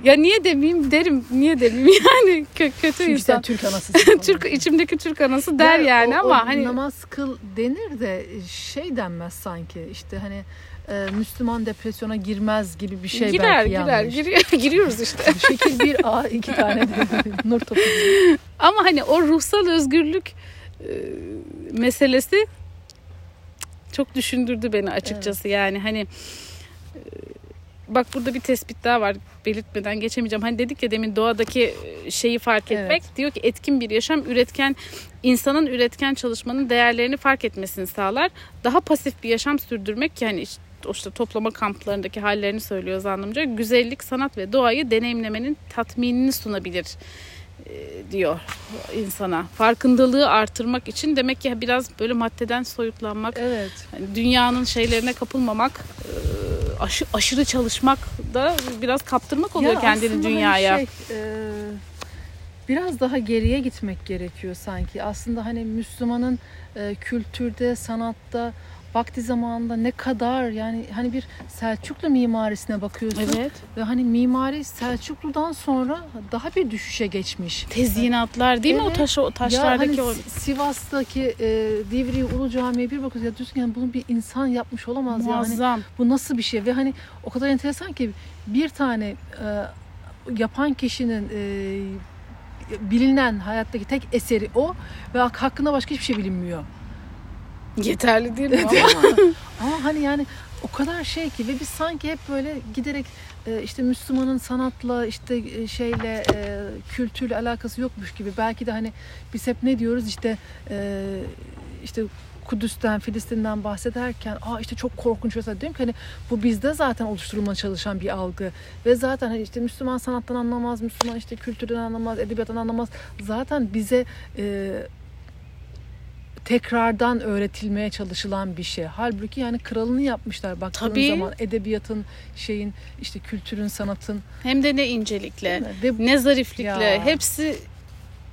Ya niye demeyeyim derim. Niye demeyeyim yani kö- kötü Çünkü insan. sen Türk anasısın. Türk içimdeki Türk anası der Ya yani o- ama o hani namaz kıl denir de şey denmez sanki işte hani e, Müslüman depresyona girmez gibi bir şey girer belki girer yanlış. giriyor, giriyoruz işte. Şekil bir A iki tane de nur topu. Ama hani o ruhsal özgürlük e, meselesi çok düşündürdü beni açıkçası. Yani hani e, bak burada bir tespit daha var belirtmeden geçemeyeceğim. Hani dedik ya demin doğadaki e, şeyi fark Evet. etmek. Diyor ki etkin bir yaşam üretken insanın üretken çalışmanın değerlerini fark etmesini sağlar. Daha pasif bir yaşam sürdürmek ki hani işte, işte toplama kamplarındaki hallerini söylüyor zannımca. Güzellik, sanat ve doğayı deneyimlemenin tatminini sunabilir diyor insana. Farkındalığı artırmak için demek ki biraz böyle maddeden soyutlanmak, Evet. yani dünyanın şeylerine kapılmamak, e, aşı, aşırı çalışmak da biraz kaptırmak oluyor Ya kendini hani dünyaya. şey, e, biraz daha geriye gitmek gerekiyor sanki. Aslında hani Müslümanın e, kültürde, sanatta vakti zamanında ne kadar yani hani bir Selçuklu mimarisine bakıyorsun Evet. ve hani mimari Selçuklu'dan sonra daha bir düşüşe geçmiş. Tezyinatlar değil mi o Evet. taş o taşlardaki ya o hani Sivas'taki e, Divriği Ulu Camii'ye bir bakıyorsun ya diyorsun yani bunu bir insan yapmış olamaz ya. Hani muazzam. bu nasıl bir şey ve hani o kadar enteresan ki bir tane e, yapan kişinin e, bilinen hayattaki tek eseri o ve hak- hakkında başka hiçbir şey bilinmiyor. Yeterli değil mi? ama, ama hani yani o kadar şey ki ve biz sanki hep böyle giderek e, işte Müslümanın sanatla işte e, şeyle e, kültürle alakası yokmuş gibi. Belki de hani biz hep ne diyoruz? İşte işte Kudüs'ten, Filistin'den bahsederken aa işte çok korkunç mesela. Diyorum ki hani bu bizde zaten oluşturulmaya çalışan bir algı. Ve zaten hani işte Müslüman sanattan anlamaz, Müslüman işte kültürden anlamaz, edebiyattan anlamaz. Zaten bize e, tekrardan öğretilmeye çalışılan bir şey. Halbuki yani kralını yapmışlar baktığın Tabii. zaman edebiyatın şeyin işte kültürün sanatın Hem de ne incelikle, ve ne zariflikle. Ya. Hepsi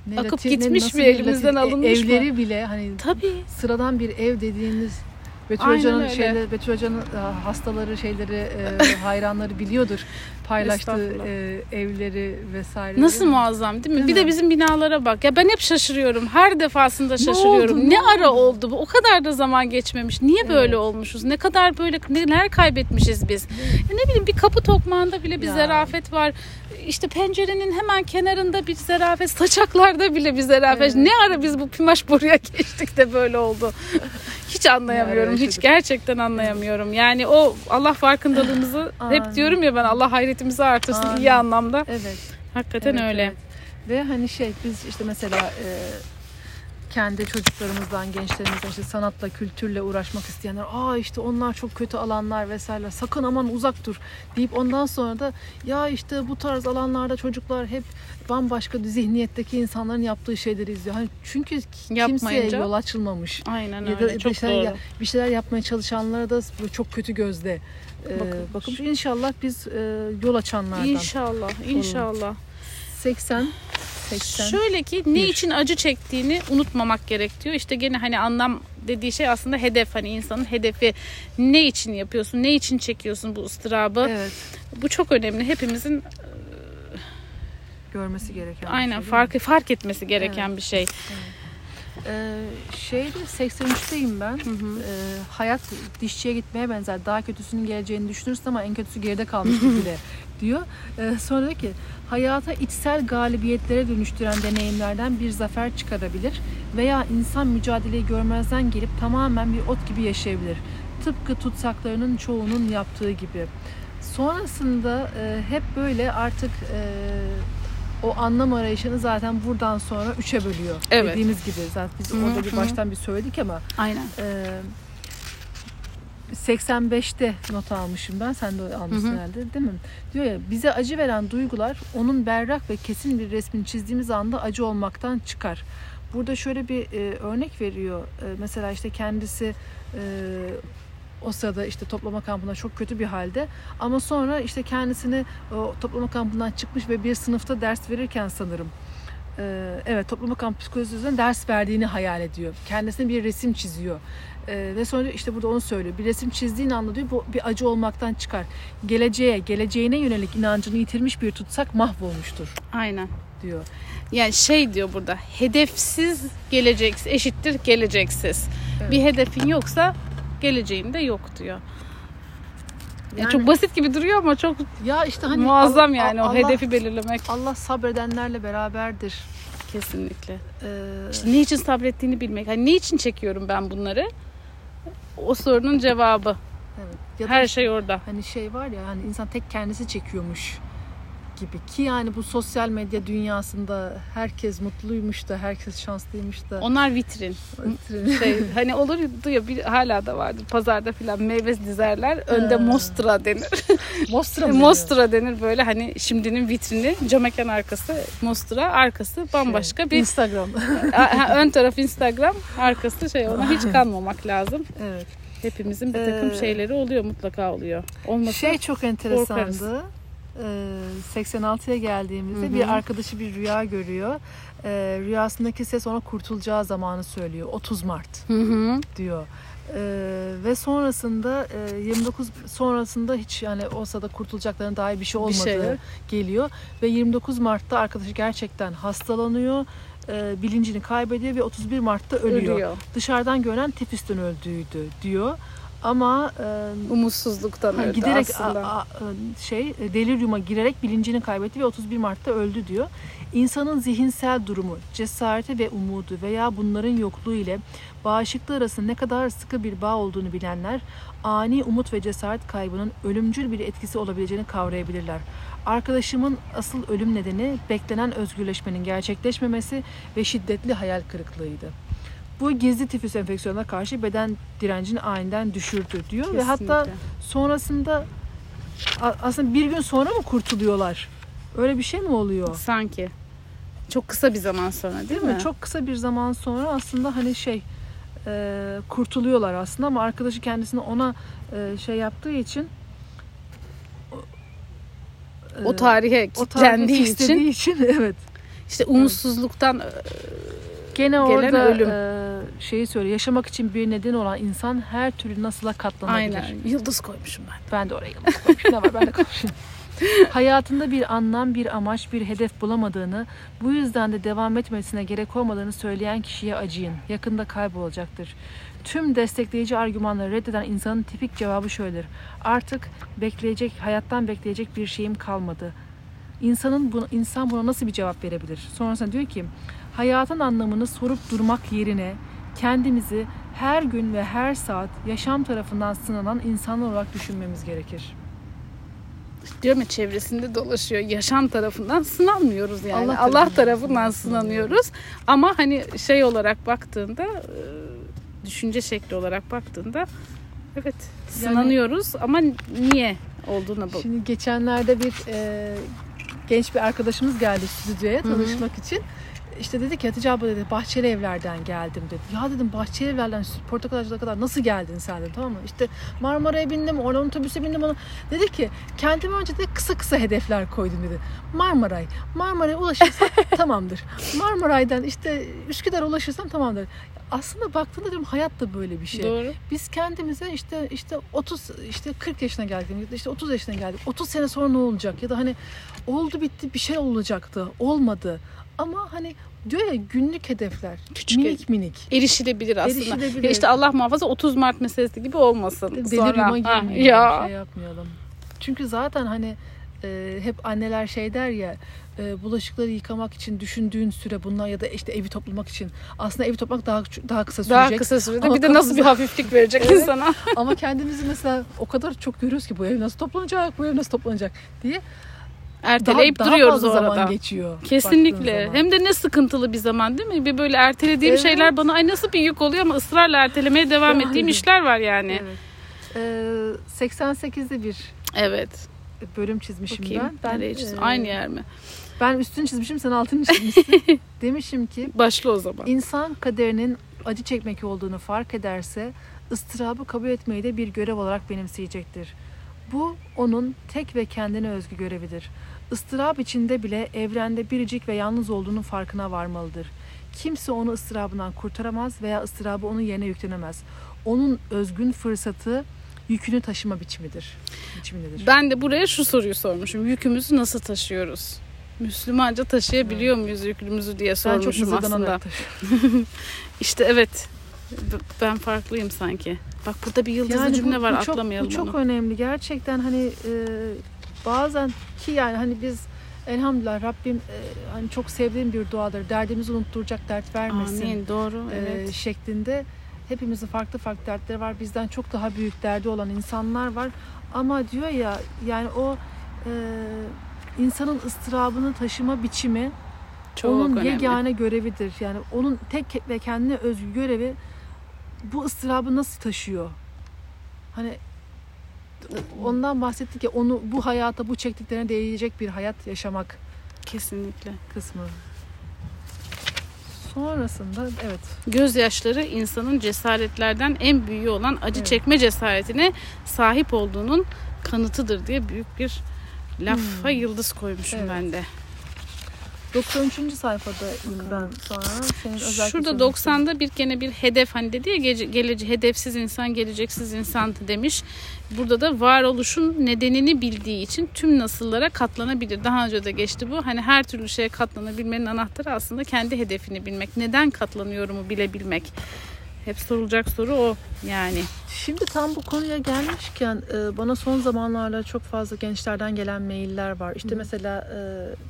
ne akıp ne- gitmiş mi, bir elimizden Latin- e- alınmış mı? evleri bile hani tabii sıradan bir ev dediğiniz Betül Aynen Hoca'nın öyle. şeyleri, Betül Hoca'nın e, hastaları, şeyleri, e, hayranları biliyordur. Paylaştığı e, evleri vesaire. Nasıl muazzam değil mi? Değil bir mi? de bizim binalara bak. Ya ben hep şaşırıyorum. Her defasında şaşırıyorum. oldu, Ne, ne ara oldu? oldu bu? O kadar da zaman geçmemiş. Niye böyle Evet. olmuşuz? Ne kadar böyle neler kaybetmişiz biz? Ya ne bileyim bir kapı tokmağında bile bir Ya. zarafet var. İşte pencerenin hemen kenarında bir zarafet, saçaklarda bile bir zarafet. Evet. Ne ara biz bu pimaş boruya geçtik de böyle oldu? Hiç anlayamıyorum. Hiç gerçekten anlayamıyorum. Yani o Allah farkındalığımızı hep diyorum ya ben Allah hayretimizi artırsın Amin. iyi anlamda. Evet. Hakikaten evet, öyle. evet. Ve hani şey biz işte mesela e, kendi çocuklarımızdan, gençlerimizden işte sanatla, kültürle uğraşmak isteyenler aa işte onlar çok kötü alanlar vesaire sakın aman uzak dur deyip ondan sonra da ya işte bu tarz alanlarda çocuklar hep bambaşka zihniyetteki insanların yaptığı şeyleri izliyor. Hani çünkü kimseye yol açılmamış. Aynen Ya da öyle. bir Çok şeyler, doğru. bir şeyler yapmaya çalışanlara da çok kötü gözle Bakılmış. bakıp inşallah biz e, yol açanlardan. İnşallah, inşallah. 80 80 Şöyle ki ne Bir. için acı çektiğini unutmamak gerekiyor. İşte gene hani anlam dediği şey aslında hedef hani insanın hedefi ne için yapıyorsun, ne için çekiyorsun bu ıstırabı. Evet. Bu çok önemli. Hepimizin görmesi gereken. aynen şey, fark fark etmesi gereken bir şey. Ee, şeyde 83'teyim ben. Ee, hayat dişçiye gitmeye benzer. Daha kötüsünün geleceğini düşünürsün ama en kötüsü geride kalmıştır bile diyor. Ee, sonra ki hayata içsel galibiyetlere dönüştüren deneyimlerden bir zafer çıkarabilir veya insan mücadeleyi görmezden gelip tamamen bir ot gibi yaşayabilir. Tıpkı tutsaklarının çoğunun yaptığı gibi. Sonrasında e, hep böyle artık e, o anlam arayışını zaten buradan sonra üçe bölüyor. Evet. Dediğimiz gibi zaten biz orada bir baştan bir söyledik ama Aynen. e, 85'te not almışım ben. Sen de almışsın Hı hı. herhalde değil mi? Diyor ya bize acı veren duygular onun berrak ve kesin bir resmini çizdiğimiz anda acı olmaktan çıkar. Burada şöyle bir e, örnek veriyor. E, mesela işte kendisi e, o sırada işte toplama kampında çok kötü bir halde ama sonra işte kendisini o toplama kampından çıkmış ve bir sınıfta ders verirken sanırım evet toplama kampı psikolojisinden ders verdiğini hayal ediyor. Kendisine bir resim çiziyor. Ve sonra işte burada onu söylüyor. Bir resim çizdiğin anda diyor bu bir acı olmaktan çıkar. Geleceğe, geleceğine yönelik inancını yitirmiş bir tutsak mahvolmuştur Aynen. diyor. Yani şey diyor burada hedefsiz gelecek eşittir geleceksiz. Evet. Bir hedefin yoksa geleceğin de yok diyor. Yani çok basit gibi duruyor ama çok Ya işte hani muazzam Allah- yani o Allah- hedefi belirlemek Allah sabredenlerle beraberdir. kesinlikle. Ee, İşte ne için sabrettiğini bilmek. Hani ne için çekiyorum ben bunları? O sorunun cevabı. evet. Ya Her şey orada. hani şey var ya hani insan tek kendisi çekiyormuş gibi ki yani bu sosyal medya dünyasında herkes mutluymuş da herkes şanslıymış da Onlar vitrin. Şey, hani olurdu ya bir hala da vardır. Pazarda filan meyve dizerler. Önde Ha. mostra denir. Mostra mı mostra denir böyle hani şimdinin vitrini cam mekan arkası mostra arkası bambaşka Şey, bir Instagram. Ön taraf Instagram arkası şey ona hiç kanmamak lazım. evet. Hepimizin bir takım Ee, şeyleri oluyor mutlaka oluyor. Olmasa Şey çok enteresandı. korkarız. Ee, 86'ya geldiğimizde Hı hı. bir arkadaşı bir rüya görüyor. Ee, rüyasındaki ses ona kurtulacağı zamanı söylüyor. 30 Mart. Hı hı. diyor. Ee, ve sonrasında e, 29 sonrasında hiç yani o sırada kurtulacaklarına dair bir şey Bir olmadığı şey yok. geliyor ve 29 Mart'ta arkadaşı gerçekten hastalanıyor. e, bilincini kaybediyor ve 31 Mart'ta ölüyor. Ölüyor. Dışarıdan görünen tifüsten öldüydü diyor. Ama e, Umutsuzluktan Ha, öldü giderek aslında. a- a- şey e, deliryuma girerek bilincini kaybetti ve 31 Mart'ta öldü diyor. İnsanın zihinsel durumu, cesareti ve umudu veya bunların yokluğu ile bağışıklığı arasında ne kadar sıkı bir bağ olduğunu bilenler ani umut ve cesaret kaybının ölümcül bir etkisi olabileceğini kavrayabilirler. Arkadaşımın asıl ölüm nedeni beklenen özgürleşmenin gerçekleşmemesi ve şiddetli hayal kırıklığıydı. Bu gizli tifüs enfeksiyonuna karşı beden direncini aniden düşürdü diyor ve hatta Kesinlikle. sonrasında aslında bir gün sonra mı kurtuluyorlar? Öyle bir şey mi oluyor? sanki çok kısa bir zaman sonra değil, Değil mi? mi? Çok kısa bir zaman sonra aslında hani şey e, kurtuluyorlar aslında ama arkadaşı kendisini ona e, şey yaptığı için o e, tarihe kilitlendiği için için evet. işte umutsuzluktan e, Gene gelen orada ölüm. e, şeyi söyle. Yaşamak için bir neden olan insan her türlü nasıla katlanabilir. Aynen. Yıldız koymuşum ben. Ben de oraya yıldız koymuşum. Ne var ben de konuşayım. Hayatında bir anlam, bir amaç, bir hedef bulamadığını, bu yüzden de devam etmesine gerek olmadığını söyleyen kişiye acıyın. Yakında kaybolacaktır. Tüm destekleyici argümanları reddeden insanın tipik cevabı şöyledir. Artık bekleyecek, hayattan bekleyecek bir şeyim kalmadı. İnsanın bu, insan buna nasıl bir cevap verebilir? Sonrasında diyor ki, hayatın anlamını sorup durmak yerine kendimizi her gün ve her saat yaşam tarafından sınanan insanlar olarak düşünmemiz gerekir. Diyorum ya çevresinde dolaşıyor. Yaşam tarafından sınanmıyoruz yani. Allah Allah, tarafından tarafından sınanıyoruz. Ama hani şey olarak baktığında e, düşünce şekli olarak baktığında evet sınanıyoruz ama niye olduğuna bak. Şimdi geçenlerde bir e, genç bir arkadaşımız geldi stüdyoya tanışmak için. İşte dedi ki Hatice abla dedi Bahçeli Evler'den geldim dedi. Ya dedim Bahçeli Evler'den Portakalacı'na kadar nasıl geldin sen dedim tamam mı? İşte Marmara'ya bindim, oradan otobüse bindim onu. Dedi ki kendime önce de kısa kısa hedefler koydum dedi. Marmaray, Marmara'ya ulaşırsam tamamdır. Marmaray'dan işte Üsküdar'a ulaşırsam tamamdır. Aslında baktığında diyorum hayat da böyle bir şey. Doğru. Biz kendimize işte işte 30 işte 40 yaşına geldik işte 30 yaşına geldik. 30 sene sonra ne olacak ya da hani oldu bitti bir şey olacaktı. Olmadı. Ama hani diyor ya günlük hedefler. Küçük minik minik. Erişilebilir aslında. Erişilebilir. Ya işte Allah muhafaza 30 Mart meselesi gibi olmasın. Deli Sonra, rüma ha, girmeyelim, ya şey yapmayalım. Çünkü zaten hani e, hep anneler şey der ya e, bulaşıkları yıkamak için düşündüğün süre bunlar ya da işte evi toplamak için aslında evi toplamak daha daha kısa sürecek. daha kısa sürede Ama bir de nasıl bir hafiflik verecek Evet. insana. Ama kendimizi mesela o kadar çok görüyoruz ki bu ev nasıl toplanacak, bu ev nasıl toplanacak diye Erteleyip daha, duruyoruz daha fazla orada. zaman geçiyor. Kesinlikle. zaman. Hem de ne sıkıntılı bir zaman değil mi? Bir böyle ertelediğim Evet. şeyler bana ay nasıl bir yük oluyor ama ısrarla ertelemeye devam Yani. ettiğim işler var yani. Evet. Ee, 88'de bir Evet. bölüm çizmişim Bakayım. ben. Ben, Nereye çiz- e, Aynı yer mi? ben üstünü çizmişim, sen altını çizmişsin. Demişim ki Başla o zaman. insan kaderinin acı çekmek olduğunu fark ederse ıstırabı kabul etmeyi de bir görev olarak benimseyecektir. Bu onun tek ve kendine özgü görevidir. Istırap içinde bile evrende biricik ve yalnız olduğunun farkına varmalıdır. Kimse onu ıstırabından kurtaramaz veya ıstırabı onun yerine yüklenemez. Onun özgün fırsatı yükünü taşıma biçimidir. Biçimindedir. Ben de buraya şu soruyu sormuşum. Yükümüzü nasıl taşıyoruz? Müslümanca taşıyabiliyor muyuz yükümüzü diye Ben çok sormuşum aslında. İşte evet. Ben farklıyım sanki. Bak burada bir yıldızlı Yani bu- cümle var bu çok, atlamayalım Bu çok onu. önemli. Gerçekten hani e, bazen ki yani hani biz elhamdülillah Rabbim e, hani çok sevdiğim bir duadır. Derdimizi unutturacak dert vermesin. Amin doğru e, evet. şeklinde hepimizin farklı farklı dertleri var. Bizden çok daha büyük derdi olan insanlar var. Ama diyor ya yani o e, insanın ıstırabını taşıma biçimi Çok onun önemli. yegane görevidir. Yani onun tek ve kendine özgü görevi bu ıstırabı nasıl taşıyor? Hani ondan bahsettik ya onu bu hayata bu çektiklerine değecek bir hayat yaşamak Kesinlikle. kısmı. Sonrasında evet Gözyaşları insanın cesaretlerden en büyüğü olan acı Evet. çekme cesaretine sahip olduğunun kanıtıdır diye büyük bir lafa yıldız koymuşum Evet. ben de. 93. sayfada ben sonra senin özellikle Şurada söylemek 90'da bir gene bir hedef hani dedi ya gece, gelece, hedefsiz insan geleceksiz insan demiş. Burada da varoluşun nedenini bildiği için tüm nasıllara katlanabilir. Daha önce de geçti bu. Hani her türlü şeye katlanabilmenin anahtarı aslında kendi hedefini bilmek. Neden katlanıyorumu bilebilmek. Hep sorulacak soru o yani. Şimdi tam bu konuya gelmişken e, bana son zamanlarda çok fazla gençlerden gelen mailler var. İşte mesela e,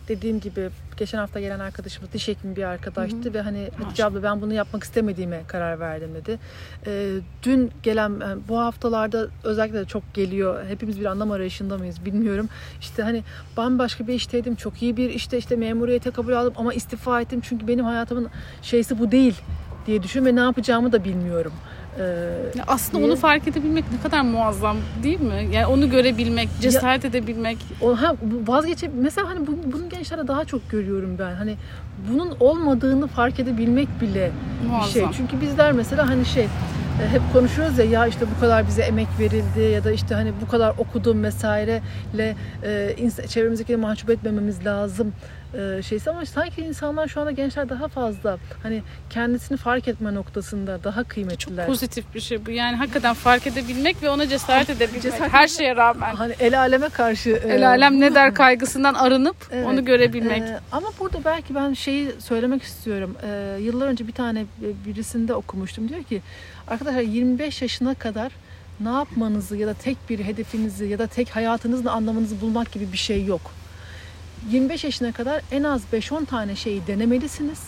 dediğim gibi geçen hafta gelen arkadaşımız diş hekimi bir arkadaştı ve hani Hatice abla ben bunu yapmak istemediğime karar verdim dedi. E, dün gelen bu haftalarda özellikle de çok geliyor. Hepimiz bir anlam arayışında mıyız bilmiyorum. İşte hani bambaşka bir işteydim. Çok iyi bir işte işte memuriyete kabul aldım ama istifa ettim çünkü benim hayatımın şeysi bu değil diye düşün ve ne yapacağımı da bilmiyorum. E, Ya Aslında diye- onu fark edebilmek ne kadar muazzam değil mi? Yani onu görebilmek, cesaret edebilmek. O ha bu vazgeçip mesela hani bu, bunu gençlerde daha çok görüyorum ben. Hani bunun olmadığını fark edebilmek bile bir Muazzam. şey. Çünkü bizler mesela hani şey e, hep konuşuyoruz ya ya işte bu kadar bize emek verildi ya da işte hani bu kadar okudum vesaireyle e, çevremizdekileri mahcup etmememiz lazım e, şeysi ama sanki insanlar şu anda gençler daha fazla hani kendisini fark etme noktasında daha kıymetliler. Çok pozitif bir şey bu. Yani hakikaten fark edebilmek ve ona cesaret edebilmek. Cesaret- Her şeye rağmen. Hani el aleme karşı e, El alem ne der kaygısından arınıp Evet. onu görebilmek. Ee, ama burada belki ben şeyi söylemek istiyorum. Ee, yıllar önce bir tane birisinde okumuştum. Diyor ki arkadaşlar 25 yaşına kadar ne yapmanızı ya da tek bir hedefinizi ya da tek hayatınızın anlamınızı bulmak gibi bir şey yok. 25 yaşına kadar en az 5-10 tane şeyi denemelisiniz.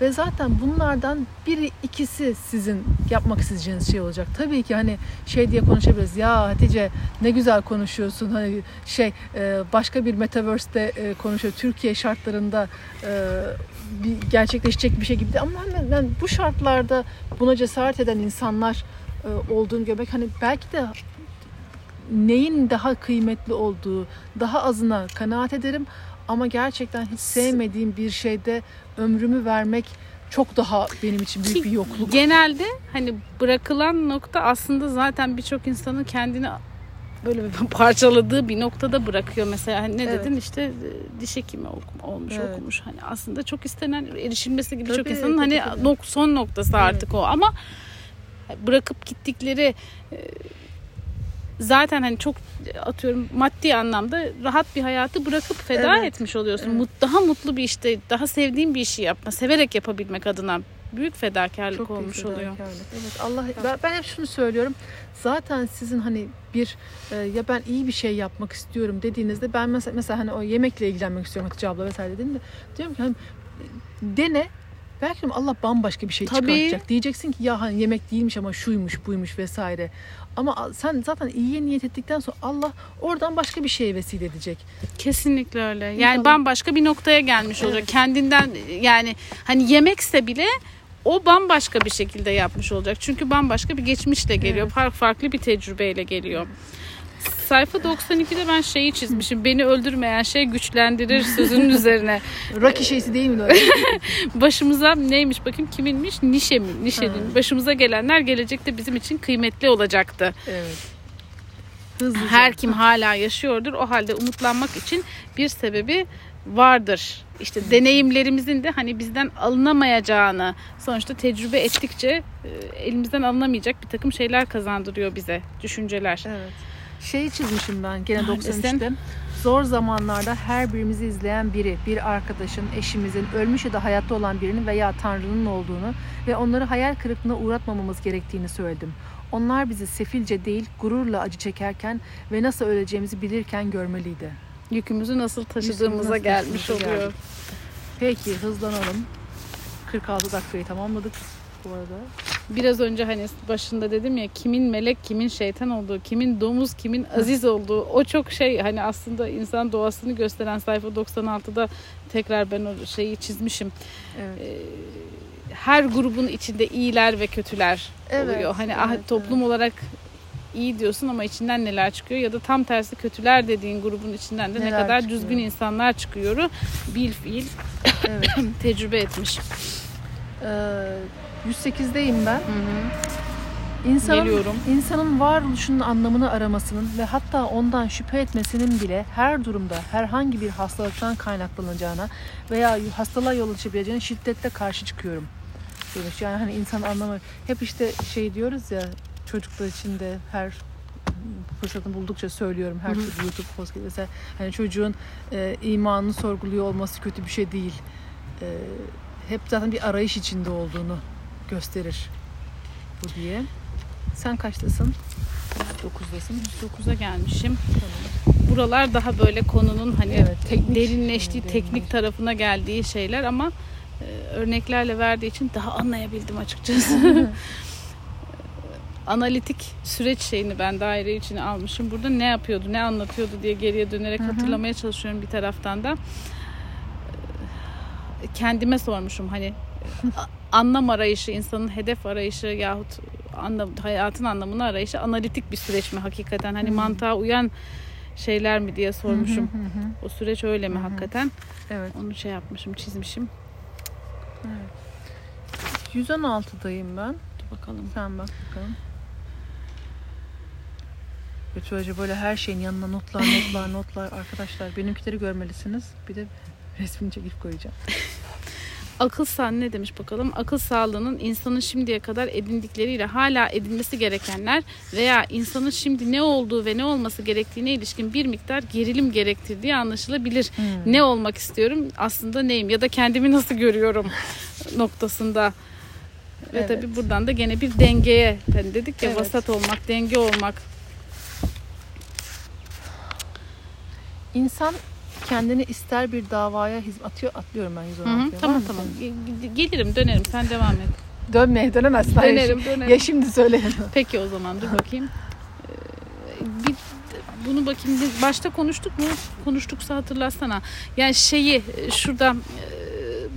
Ve zaten bunlardan biri ikisi sizin yapmak isteyeceğiniz şey olacak. Tabii ki hani şey diye konuşabiliriz. Ya Hatice ne güzel konuşuyorsun. Hani şey e, başka bir metaverse'te e, konuşuyor. Türkiye şartlarında e, bir gerçekleşecek bir şey gibi. Ama ben, ben bu şartlarda buna cesaret eden insanlar olduğunu görmek hani belki de neyin daha kıymetli olduğu daha azına kanaat ederim ama gerçekten hiç sevmediğim bir şeyde ömrümü vermek çok daha benim için büyük Ki bir yokluk. Genelde hani bırakılan nokta aslında zaten birçok insanın kendini böyle bir parçaladığı bir noktada bırakıyor mesela hani ne Evet. dedin işte e, diş hekimi okum- olmuş Evet. okumuş hani aslında çok istenen erişilmesi gibi Tabii, insanın tabii, hani tabii. son noktası artık o ama bırakıp gittikleri e, zaten hani çok atıyorum maddi anlamda rahat bir hayatı bırakıp feda Evet. etmiş oluyorsun. Evet. Mut, daha mutlu bir işte, daha sevdiğin bir işi yapma, severek yapabilmek adına büyük fedakarlık Çok büyük olmuş oluyor. fedakarlık. Evet Allah ben, ben hep şunu söylüyorum. Zaten sizin hani bir e, ya ben iyi bir şey yapmak istiyorum dediğinizde ben mesela mesela hani o yemekle ilgilenmek istiyorum Hatice abla vesaire dediğinde diyorum ki hani dene belki Allah bambaşka bir şey Tabii. çıkartacak. Diyeceksin ki ya hani yemek değilmiş ama şuymuş buymuş vesaire. Ama sen zaten iyiye niyet ettikten sonra Allah oradan başka bir şeye vesile edecek. Kesinlikle öyle. Yani İnşallah. bambaşka bir noktaya gelmiş olacak. Kendinden yani hani yemekse bile o bambaşka bir şekilde yapmış olacak. Çünkü bambaşka bir geçmişle geliyor. Evet. Farklı farklı bir tecrübeyle geliyor. Sayfa 92'de ben şeyi çizmişim. Beni öldürmeyen şey güçlendirir sözünün üzerine. Rocky şeysi değil mi? Başımıza neymiş bakayım kiminmiş? Nişe mi? Nişe'nin. Başımıza gelenler gelecekte bizim için kıymetli olacaktı. evet. Hızlıca. Her kim hala yaşıyordur. O halde umutlanmak için bir sebebi vardır. İşte deneyimlerimizin de hani bizden alınamayacağını sonuçta tecrübe ettikçe e, elimizden alınamayacak bir takım şeyler kazandırıyor bize düşünceler. Evet. Şeyi çizmişim ben gene Neredesin? 93'te. Zor zamanlarda her birimizi izleyen biri, bir arkadaşın, eşimizin, ölmüş ya da hayatta olan birinin veya Tanrı'nın olduğunu ve onları hayal kırıklığına uğratmamamız gerektiğini söyledim. Onlar bizi sefilce değil, gururla acı çekerken ve nasıl öleceğimizi bilirken görmeliydi. Yükümüzü nasıl taşıdığımıza nasıl gelmiş taşıdığımıza oluyor. geldik. Peki hızlanalım. 46 dakikayı tamamladık bu arada. Biraz önce hani başında dedim ya kimin melek kimin şeytan olduğu, kimin domuz kimin aziz olduğu o çok şey hani aslında insan doğasını gösteren sayfa 96'da tekrar ben o şeyi çizmişim. Evet. her grubun içinde iyiler ve kötüler Evet, oluyor. Hani ah, evet, toplum olarak iyi diyorsun ama içinden neler çıkıyor ya da tam tersi kötüler dediğin grubun içinden de ne Neler kadar çıkıyor? düzgün insanlar çıkıyor. Bil fiil evet. tecrübe etmiş. Ee, 108'deyim ben. İnsanın, Geliyorum. insanın varoluşunun anlamını aramasının ve hatta ondan şüphe etmesinin bile her durumda herhangi bir hastalıktan kaynaklanacağına veya hastalığa yol açabileceğine şiddetle karşı çıkıyorum. Demiş. Yani hani insan anlamı hep işte şey diyoruz ya çocuklar için de her fırsatını buldukça söylüyorum her Hı hı. türlü YouTube post mesela hani çocuğun e, imanını sorguluyor olması kötü bir şey değil. E, hep zaten bir arayış içinde olduğunu gösterir bu diye. Sen kaçtasın? 9'dasın. 9'a gelmişim. Buralar daha böyle konunun hani Evet, teknik. derinleştiği, Evet, teknik derinleştiği. tarafına geldiği şeyler ama e, örneklerle verdiği için daha anlayabildim açıkçası. Analitik süreç şeyini ben daire içine almışım. Burada ne yapıyordu, ne anlatıyordu diye geriye dönerek hatırlamaya çalışıyorum bir taraftan da. E, Kendime sormuşum hani anlam arayışı, insanın hedef arayışı yahut anlam, hayatın anlamını arayışı analitik bir süreç mi hakikaten? Hani mantığa uyan şeyler mi diye sormuşum. O süreç öyle mi hakikaten? Evet. Onu şey yapmışım, çizmişim. 116'dayım ben. Dur bakalım. Sen bak bakalım. Ve şöyle böyle her şeyin yanına notlar, notlar, notlar. Arkadaşlar benimkileri görmelisiniz. Bir de Resmini çekip koyacağım. Akıl sağlığı ne demiş bakalım? Akıl sağlığının insanın şimdiye kadar edindikleriyle hala edinmesi gerekenler veya insanın şimdi ne olduğu ve ne olması gerektiğine ilişkin bir miktar gerilim gerektirdiği anlaşılabilir. Hmm. Ne olmak istiyorum? Aslında neyim? Ya da kendimi nasıl görüyorum noktasında. Ve Evet. tabii buradan da gene bir dengeye hani dedik ya Evet. vasat olmak, denge olmak. İnsan kendini ister bir davaya hizmet atıyor. Atlıyorum ben 116'ya. Hı hı, Var Tamam mı tamam. senin? Gelirim dönerim sen devam et. Dönmeye dönemezsin. Dönerim şi- dönerim. Ya şimdi söyle. Peki o zaman dur bakayım. Ee, bir bunu bakayım biz başta konuştuk mu? Konuştuksa hatırlatsana. Yani şeyi e, şurada e,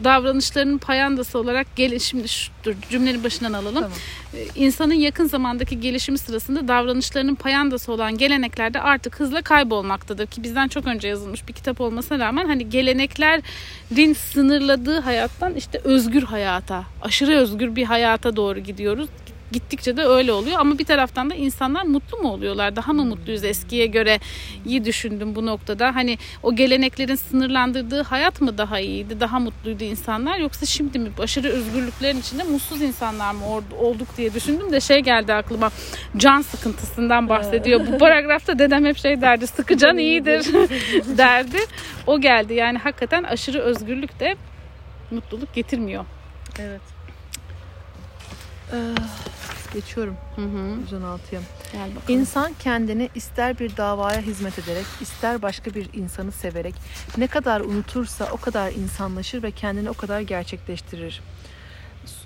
davranışlarının payandası olarak gel şimdi şu, dur cümlenin başından alalım. Tamam. Ee, İnsanın yakın zamandaki gelişimi sırasında davranışlarının payandası olan geleneklerde artık hızla kaybolmaktadır ki bizden çok önce yazılmış bir kitap olmasına rağmen hani geleneklerin sınırladığı hayattan işte özgür hayata, aşırı özgür bir hayata doğru gidiyoruz. Gittikçe de öyle oluyor ama bir taraftan da insanlar mutlu mu oluyorlar? Daha mı mutluyuz eskiye göre? iyi düşündüm bu noktada. Hani o geleneklerin sınırlandırdığı hayat mı daha iyiydi? Daha mutluydu insanlar yoksa şimdi mi aşırı özgürlüklerin içinde mutsuz insanlar mı olduk diye düşündüm de şey geldi aklıma. Can sıkıntısından bahsediyor. Bu paragrafta dedem hep şey derdi. Sıkı can iyidir derdi. O geldi. Yani hakikaten aşırı özgürlük de mutluluk getirmiyor. Evet. Ee, geçiyorum Hı hı. 116'ya. Gel bakalım. İnsan kendini ister bir davaya hizmet ederek, ister başka bir insanı severek ne kadar unutursa o kadar insanlaşır ve kendini o kadar gerçekleştirir.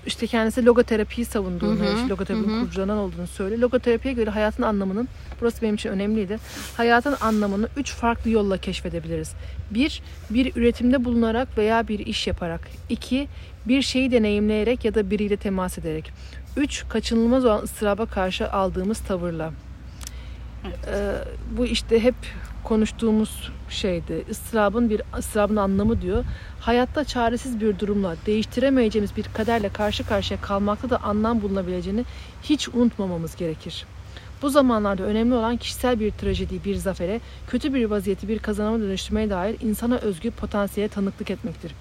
İşte kendisi logoterapiyi savunduğunu, Hı hı, işte logoterapinin hı hı. kurucularından olduğunu söylüyor. Logoterapiye göre hayatın anlamının, burası benim için önemliydi. Hayatın anlamını üç farklı yolla keşfedebiliriz. Bir, bir üretimde bulunarak veya bir iş yaparak. İki, bir şeyi deneyimleyerek ya da biriyle temas ederek. Üç, kaçınılmaz olan ıstıraba karşı aldığımız tavırla. Ee, bu işte hep konuştuğumuz şeydi. Istırabın bir ıstırabın anlamı diyor. Hayatta çaresiz bir durumla, değiştiremeyeceğimiz bir kaderle karşı karşıya kalmakta da anlam bulunabileceğini hiç unutmamamız gerekir. Bu zamanlarda önemli olan kişisel bir trajedi, bir zafere, kötü bir vaziyeti bir kazanıma dönüştürmeye dair insana özgü potansiyele tanıklık etmektir.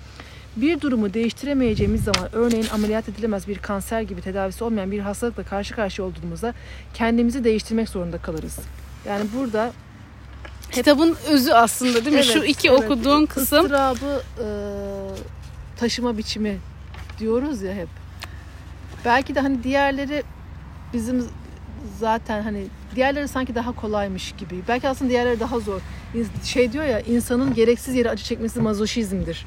Bir durumu değiştiremeyeceğimiz zaman örneğin ameliyat edilemez bir kanser gibi tedavisi olmayan bir hastalıkla karşı karşıya olduğumuzda kendimizi değiştirmek zorunda kalırız. Yani burada Kitabın özü aslında değil mi? Şu Evet, iki evet. okuduğun kısım ıstırabı e, taşıma biçimi diyoruz ya hep. Belki de hani diğerleri bizim zaten hani diğerleri sanki daha kolaymış gibi. Belki aslında diğerleri daha zor. Şey diyor ya insanın gereksiz yere acı çekmesi mazoşizmdir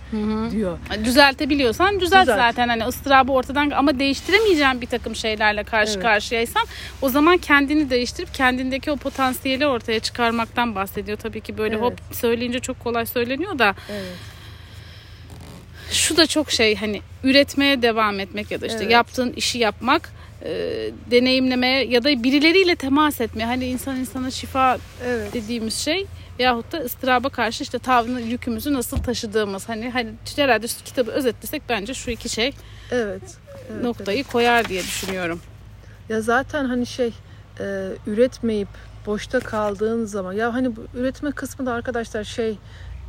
diyor. düzeltebiliyorsan düzelt, Düzelt. zaten hani ıstırabı ortadan ama değiştiremeyeceğin bir takım şeylerle karşı Evet. karşıyaysan o zaman kendini değiştirip kendindeki o potansiyeli ortaya çıkarmaktan bahsediyor. Tabii ki böyle Evet. hop söyleyince çok kolay söyleniyor da Evet. şu da çok şey hani üretmeye devam etmek ya da işte Evet. yaptığın işi yapmak e, deneyimlemeye ya da birileriyle temas etmeye hani insan insana şifa Evet. dediğimiz şey veyahut da ıstıraba karşı işte tavrını yükümüzü nasıl taşıdığımız hani hani herhalde şu kitabı özetlesek bence şu iki şey Evet. evet. noktayı koyar diye düşünüyorum. Ya zaten hani şey e, üretmeyip boşta kaldığın zaman ya hani bu üretme kısmı da arkadaşlar şey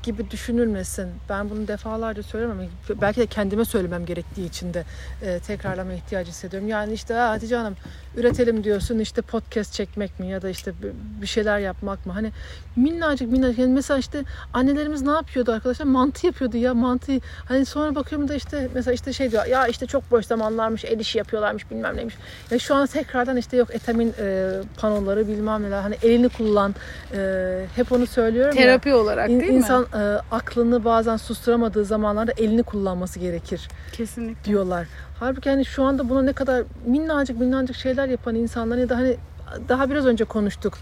gibi düşünülmesin. Ben bunu defalarca söylemem. Belki de kendime söylemem gerektiği için de e, tekrarlama ihtiyacı hissediyorum. Yani işte "Aa, Hatice Hanım üretelim diyorsun işte podcast çekmek mi ya da işte bir- şeyler yapmak mı? Hani minnacık minnacık yani mesela işte annelerimiz ne yapıyordu arkadaşlar? Mantı yapıyordu ya mantı. Hani sonra bakıyorum da işte mesela işte şey diyor ya işte çok boş zamanlarmış el işi yapıyorlarmış bilmem neymiş. Ya şu an tekrardan işte yok etamin e, panoları bilmem neler hani elini kullan e, hep onu söylüyorum ya. Terapi olarak İn- değil İnsan mi? E, aklını bazen susturamadığı zamanlarda elini kullanması gerekir Kesinlikle. diyorlar. Halbuki hani şu anda buna ne kadar minnacık minnacık şeyler yapan insanlar ya da hani daha biraz önce konuştuk.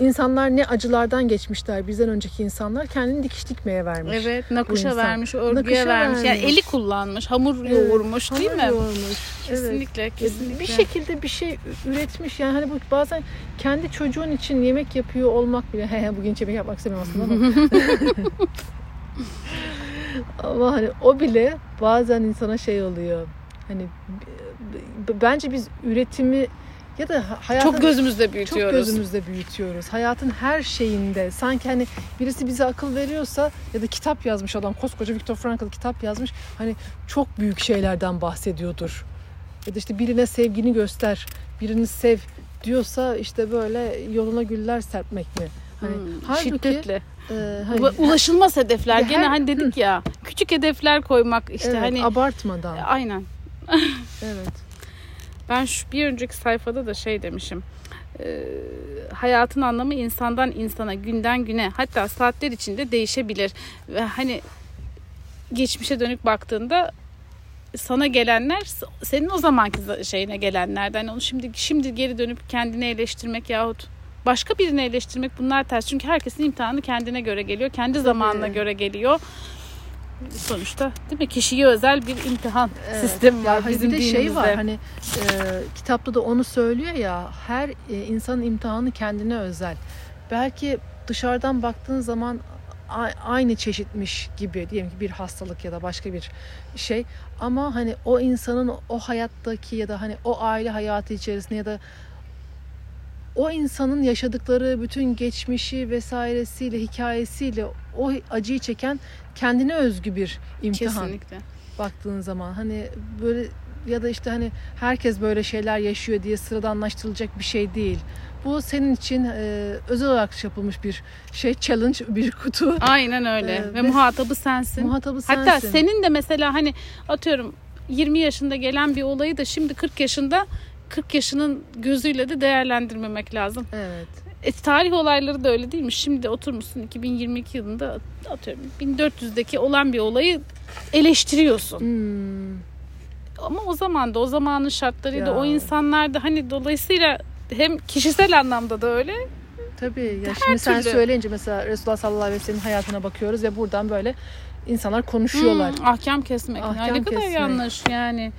İnsanlar ne acılardan geçmişler bizden önceki insanlar kendini dikiş dikmeye vermiş. Evet, nakışa insan. vermiş, örgüye Nakışa vermiş. Yani vermiş. eli kullanmış, hamur Evet, yoğurmuş değil hamur mi? yoğurmuş. Evet. Kesinlikle, kesinlikle. Bir şekilde bir şey üretmiş yani hani bu bazen kendi çocuğun için yemek yapıyor olmak bile he bugün yemek yapmak istemiyorum aslında ama ama hani o bile bazen insana şey oluyor hani bence biz üretimi ya da ha- hayatın Çok gözümüzde çok büyütüyoruz. gözümüzde büyütüyoruz. Hayatın her şeyinde sanki hani birisi bize akıl veriyorsa ya da kitap yazmış adam koskoca Viktor Frankl kitap yazmış. Hani çok büyük şeylerden bahsediyordur. Ya da işte birine sevgini göster, birini sev diyorsa işte böyle yoluna güller serpmek mi? Hani Hmm, halbuki şiddetle. e, hani, Ula- Ulaşılmaz hedefler. Gene her- hani dedik ya küçük hedefler koymak işte evet, hani abartmadan. aynen. Evet. Ben şu bir önceki sayfada da şey demişim. Ee, hayatın anlamı insandan insana, günden güne, hatta saatler içinde değişebilir. Ve hani geçmişe dönük baktığında sana gelenler senin o zamanki şeyine gelenlerden. Onu şimdi şimdi geri dönüp kendini eleştirmek yahut başka birini eleştirmek bunlar ters. Çünkü herkesin imtihanı kendine göre geliyor. Kendi zamanına göre geliyor. Sonuçta değil mi? Kişiye özel bir imtihan Evet. sistemi var Ya bizim bir de dinimizde. şey var hani e, kitapta da onu söylüyor ya her e, insanın imtihanı kendine özel. Belki dışarıdan baktığın zaman aynı çeşitmiş gibi diyelim ki bir hastalık ya da başka bir şey ama hani o insanın o hayattaki ya da hani o aile hayatı içerisinde ya da o insanın yaşadıkları bütün geçmişi vesairesiyle hikayesiyle o acıyı çeken kendine özgü bir imtihan Kesinlikle. baktığın zaman hani böyle ya da işte hani herkes böyle şeyler yaşıyor diye sıradanlaştırılacak bir şey değil. Bu senin için e, özel olarak yapılmış bir şey challenge bir kutu. Aynen öyle. Ee, ve ve- muhatabı sensin. Muhatabı sensin. Hatta senin de mesela hani atıyorum 20 yaşında gelen bir olayı da şimdi 40 yaşında 40 yaşının gözüyle de değerlendirmemek lazım. Evet. E, tarih olayları da öyle değil mi? Şimdi oturmuşsun 2022 yılında atıyorum 1400'deki olan bir olayı eleştiriyorsun. Hmm. Ama o zaman da o zamanın şartlarıyla Ya. o insanlar da hani dolayısıyla hem kişisel anlamda da öyle Tabii. Ya şimdi sen türlü. söyleyince mesela Resulullah sallallahu aleyhi ve sellem'in hayatına bakıyoruz ve buradan böyle insanlar konuşuyorlar. Hmm, ahkam kesmek. Ahkam ne kadar kesmek. yanlış yani.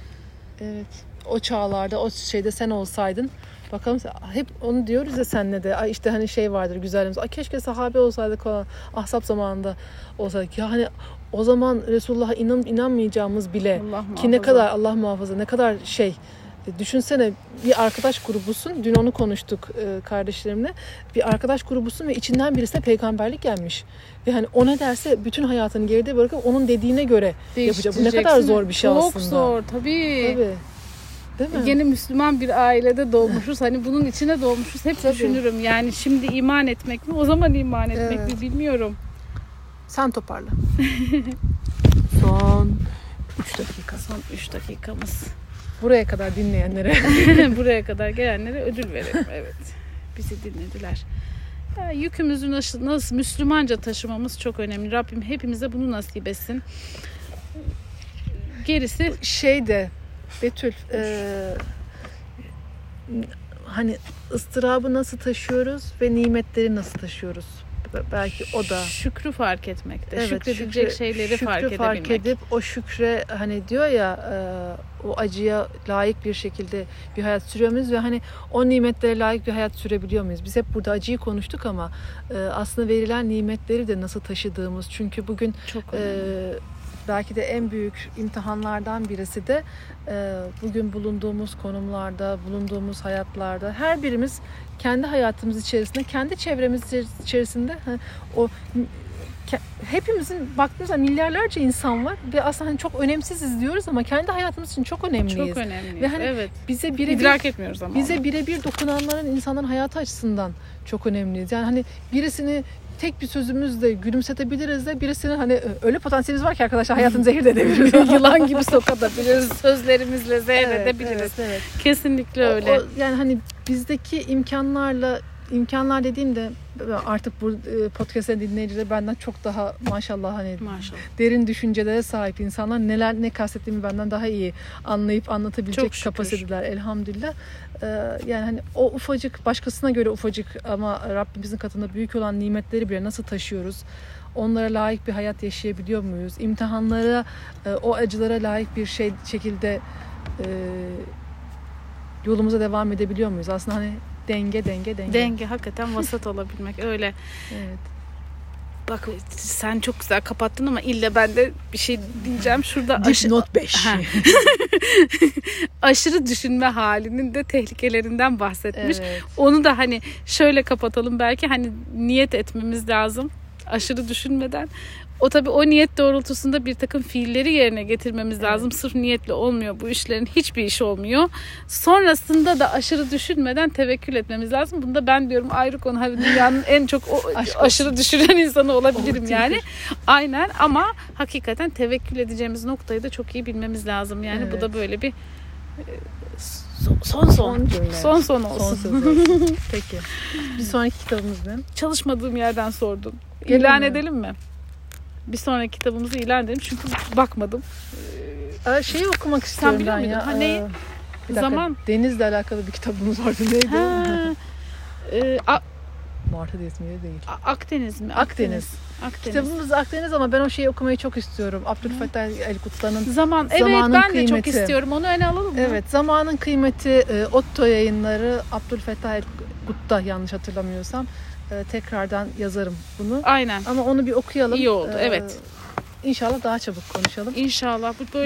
Evet. O çağlarda o şeyde sen olsaydın bakalım hep onu diyoruz ya senle de Ay işte hani şey vardır güzelimiz. Ay keşke sahabe olsaydık falan. Ahzab zamanında olsaydık. Ya hani o zaman Resulullah'a inan inanmayacağımız bile Allah ki ne kadar Allah muhafaza ne kadar şey E, Düşünsene bir arkadaş grubusun. Dün onu konuştuk e, kardeşlerimle. Bir arkadaş grubusun ve içinden birisine peygamberlik gelmiş. Ve hani o ne derse bütün hayatını geride bırakıp onun dediğine göre yapacak. Bu ne kadar zor bir şey Çok aslında. zor tabii. Tabii. Değil mi? Yeni Müslüman bir ailede doğmuşuz. Hani bunun içine doğmuşuz. Hep Tabii. düşünürüm. Yani şimdi iman etmek mi? O zaman iman etmek Evet. mi bilmiyorum. Sen toparla. Son 3 dakika. Son 3 dakikamız. Buraya kadar dinleyenlere. Buraya kadar gelenlere ödül verelim. Evet. Bizi dinlediler. Ya, yükümüzü nasıl, nasıl Müslümanca taşımamız çok önemli. Rabbim hepimize bunu nasip etsin. Gerisi şey de Betül e, hani ıstırabı nasıl taşıyoruz ve nimetleri nasıl taşıyoruz? Be- Belki o da. şükrü fark etmekte. Evet, Şükredilecek şükrü- şeyleri şükrü fark edebilmek. edip o şükre hani diyor ya e, o acıya layık bir şekilde bir hayat sürüyor muyuz ve hani o nimetlere layık bir hayat sürebiliyor muyuz? Biz hep burada acıyı konuştuk ama e, aslında verilen nimetleri de nasıl taşıdığımız çünkü bugün Çok önemli. Ee, belki de en büyük imtihanlardan birisi de e, bugün bulunduğumuz konumlarda, bulunduğumuz hayatlarda her birimiz kendi hayatımız içerisinde, kendi çevremiz içerisinde o hepimizin baktığımızda milyarlarca insan var ve aslında hani çok önemsiziz diyoruz ama kendi hayatımız için çok önemliyiz. Çok önemli. Ve hani evet. Bize birebir İdrak etmiyoruz ama. bize birebir dokunanların insanların hayatı açısından çok önemliyiz. Yani hani birisini tek bir sözümüzle gülümsetebiliriz de birisini hani öyle potansiyelimiz var ki arkadaşlar hayatını zehir de edebiliriz. yılan gibi sokatabiliriz. Sözlerimizle zehir Evet, edebiliriz. evet, evet. Kesinlikle O- öyle. o yani hani bizdeki imkanlarla imkanlar dediğimde artık bu e, podcast'ın dinleyicileri benden çok daha maşallah hani Maşallah. derin düşüncelere sahip insanlar neler ne kastettiğimi benden daha iyi anlayıp anlatabilecek kapasiteler elhamdülillah. Ee, yani hani o ufacık başkasına göre ufacık ama Rabbimizin katında büyük olan nimetleri bile nasıl taşıyoruz? Onlara layık bir hayat yaşayabiliyor muyuz? İmtihanlara, e, o acılara layık bir şey şekilde e, yolumuza devam edebiliyor muyuz? Aslında hani denge denge denge. Denge hakikaten vasat olabilmek öyle. Evet. Bak sen çok güzel kapattın ama illa ben de bir şey diyeceğim. Şurada aşı, Dipnot 5. Ha. aşırı düşünme halinin de tehlikelerinden bahsetmiş. Evet. Onu da hani şöyle kapatalım belki hani niyet etmemiz lazım aşırı düşünmeden. O tabii o niyet doğrultusunda bir takım fiilleri yerine getirmemiz lazım. Sırf niyetle olmuyor bu işlerin hiçbir iş olmuyor. Sonrasında da aşırı düşünmeden tevekkül etmemiz lazım. Bunda ben diyorum ayrı konu. Hani dünyanın en çok o, Aşk aşırı düşünen insanı olabilirim Overthinker. yani. Aynen ama hakikaten tevekkül edeceğimiz noktayı da çok iyi bilmemiz lazım. Yani bu Evet. da böyle bir e, son son son cümle. son, son olsun. Son olsun. Peki. Bir sonraki kitabımız ne? Çalışmadığım yerden sordun. İlan edelim mi? Bir sonraki kitabımızı ilan edelim çünkü bakmadım. Aa, şeyi okumak istiyorum biliyor ben muydun? ya. Ha, neyi? Aa, bir dakika, Zaman. Denizle alakalı bir kitabımız vardı. Neydi? Ha, e, A- Martı Desmiye değil. Akdeniz mi? Akdeniz. Akdeniz. Kitabımız Akdeniz ama ben o şeyi okumayı çok istiyorum. Abdülfettah El Kutlan'ın Zaman. Evet Zamanın ben de çok kıymeti. istiyorum. Onu öne alalım mı? Evet, zamanın kıymeti e, Otto yayınları Abdülfettah El Gutta yanlış hatırlamıyorsam. E, tekrardan yazarım bunu. Aynen. Ama onu bir okuyalım. İyi oldu, E, evet. İnşallah daha çabuk konuşalım. İnşallah bu böyle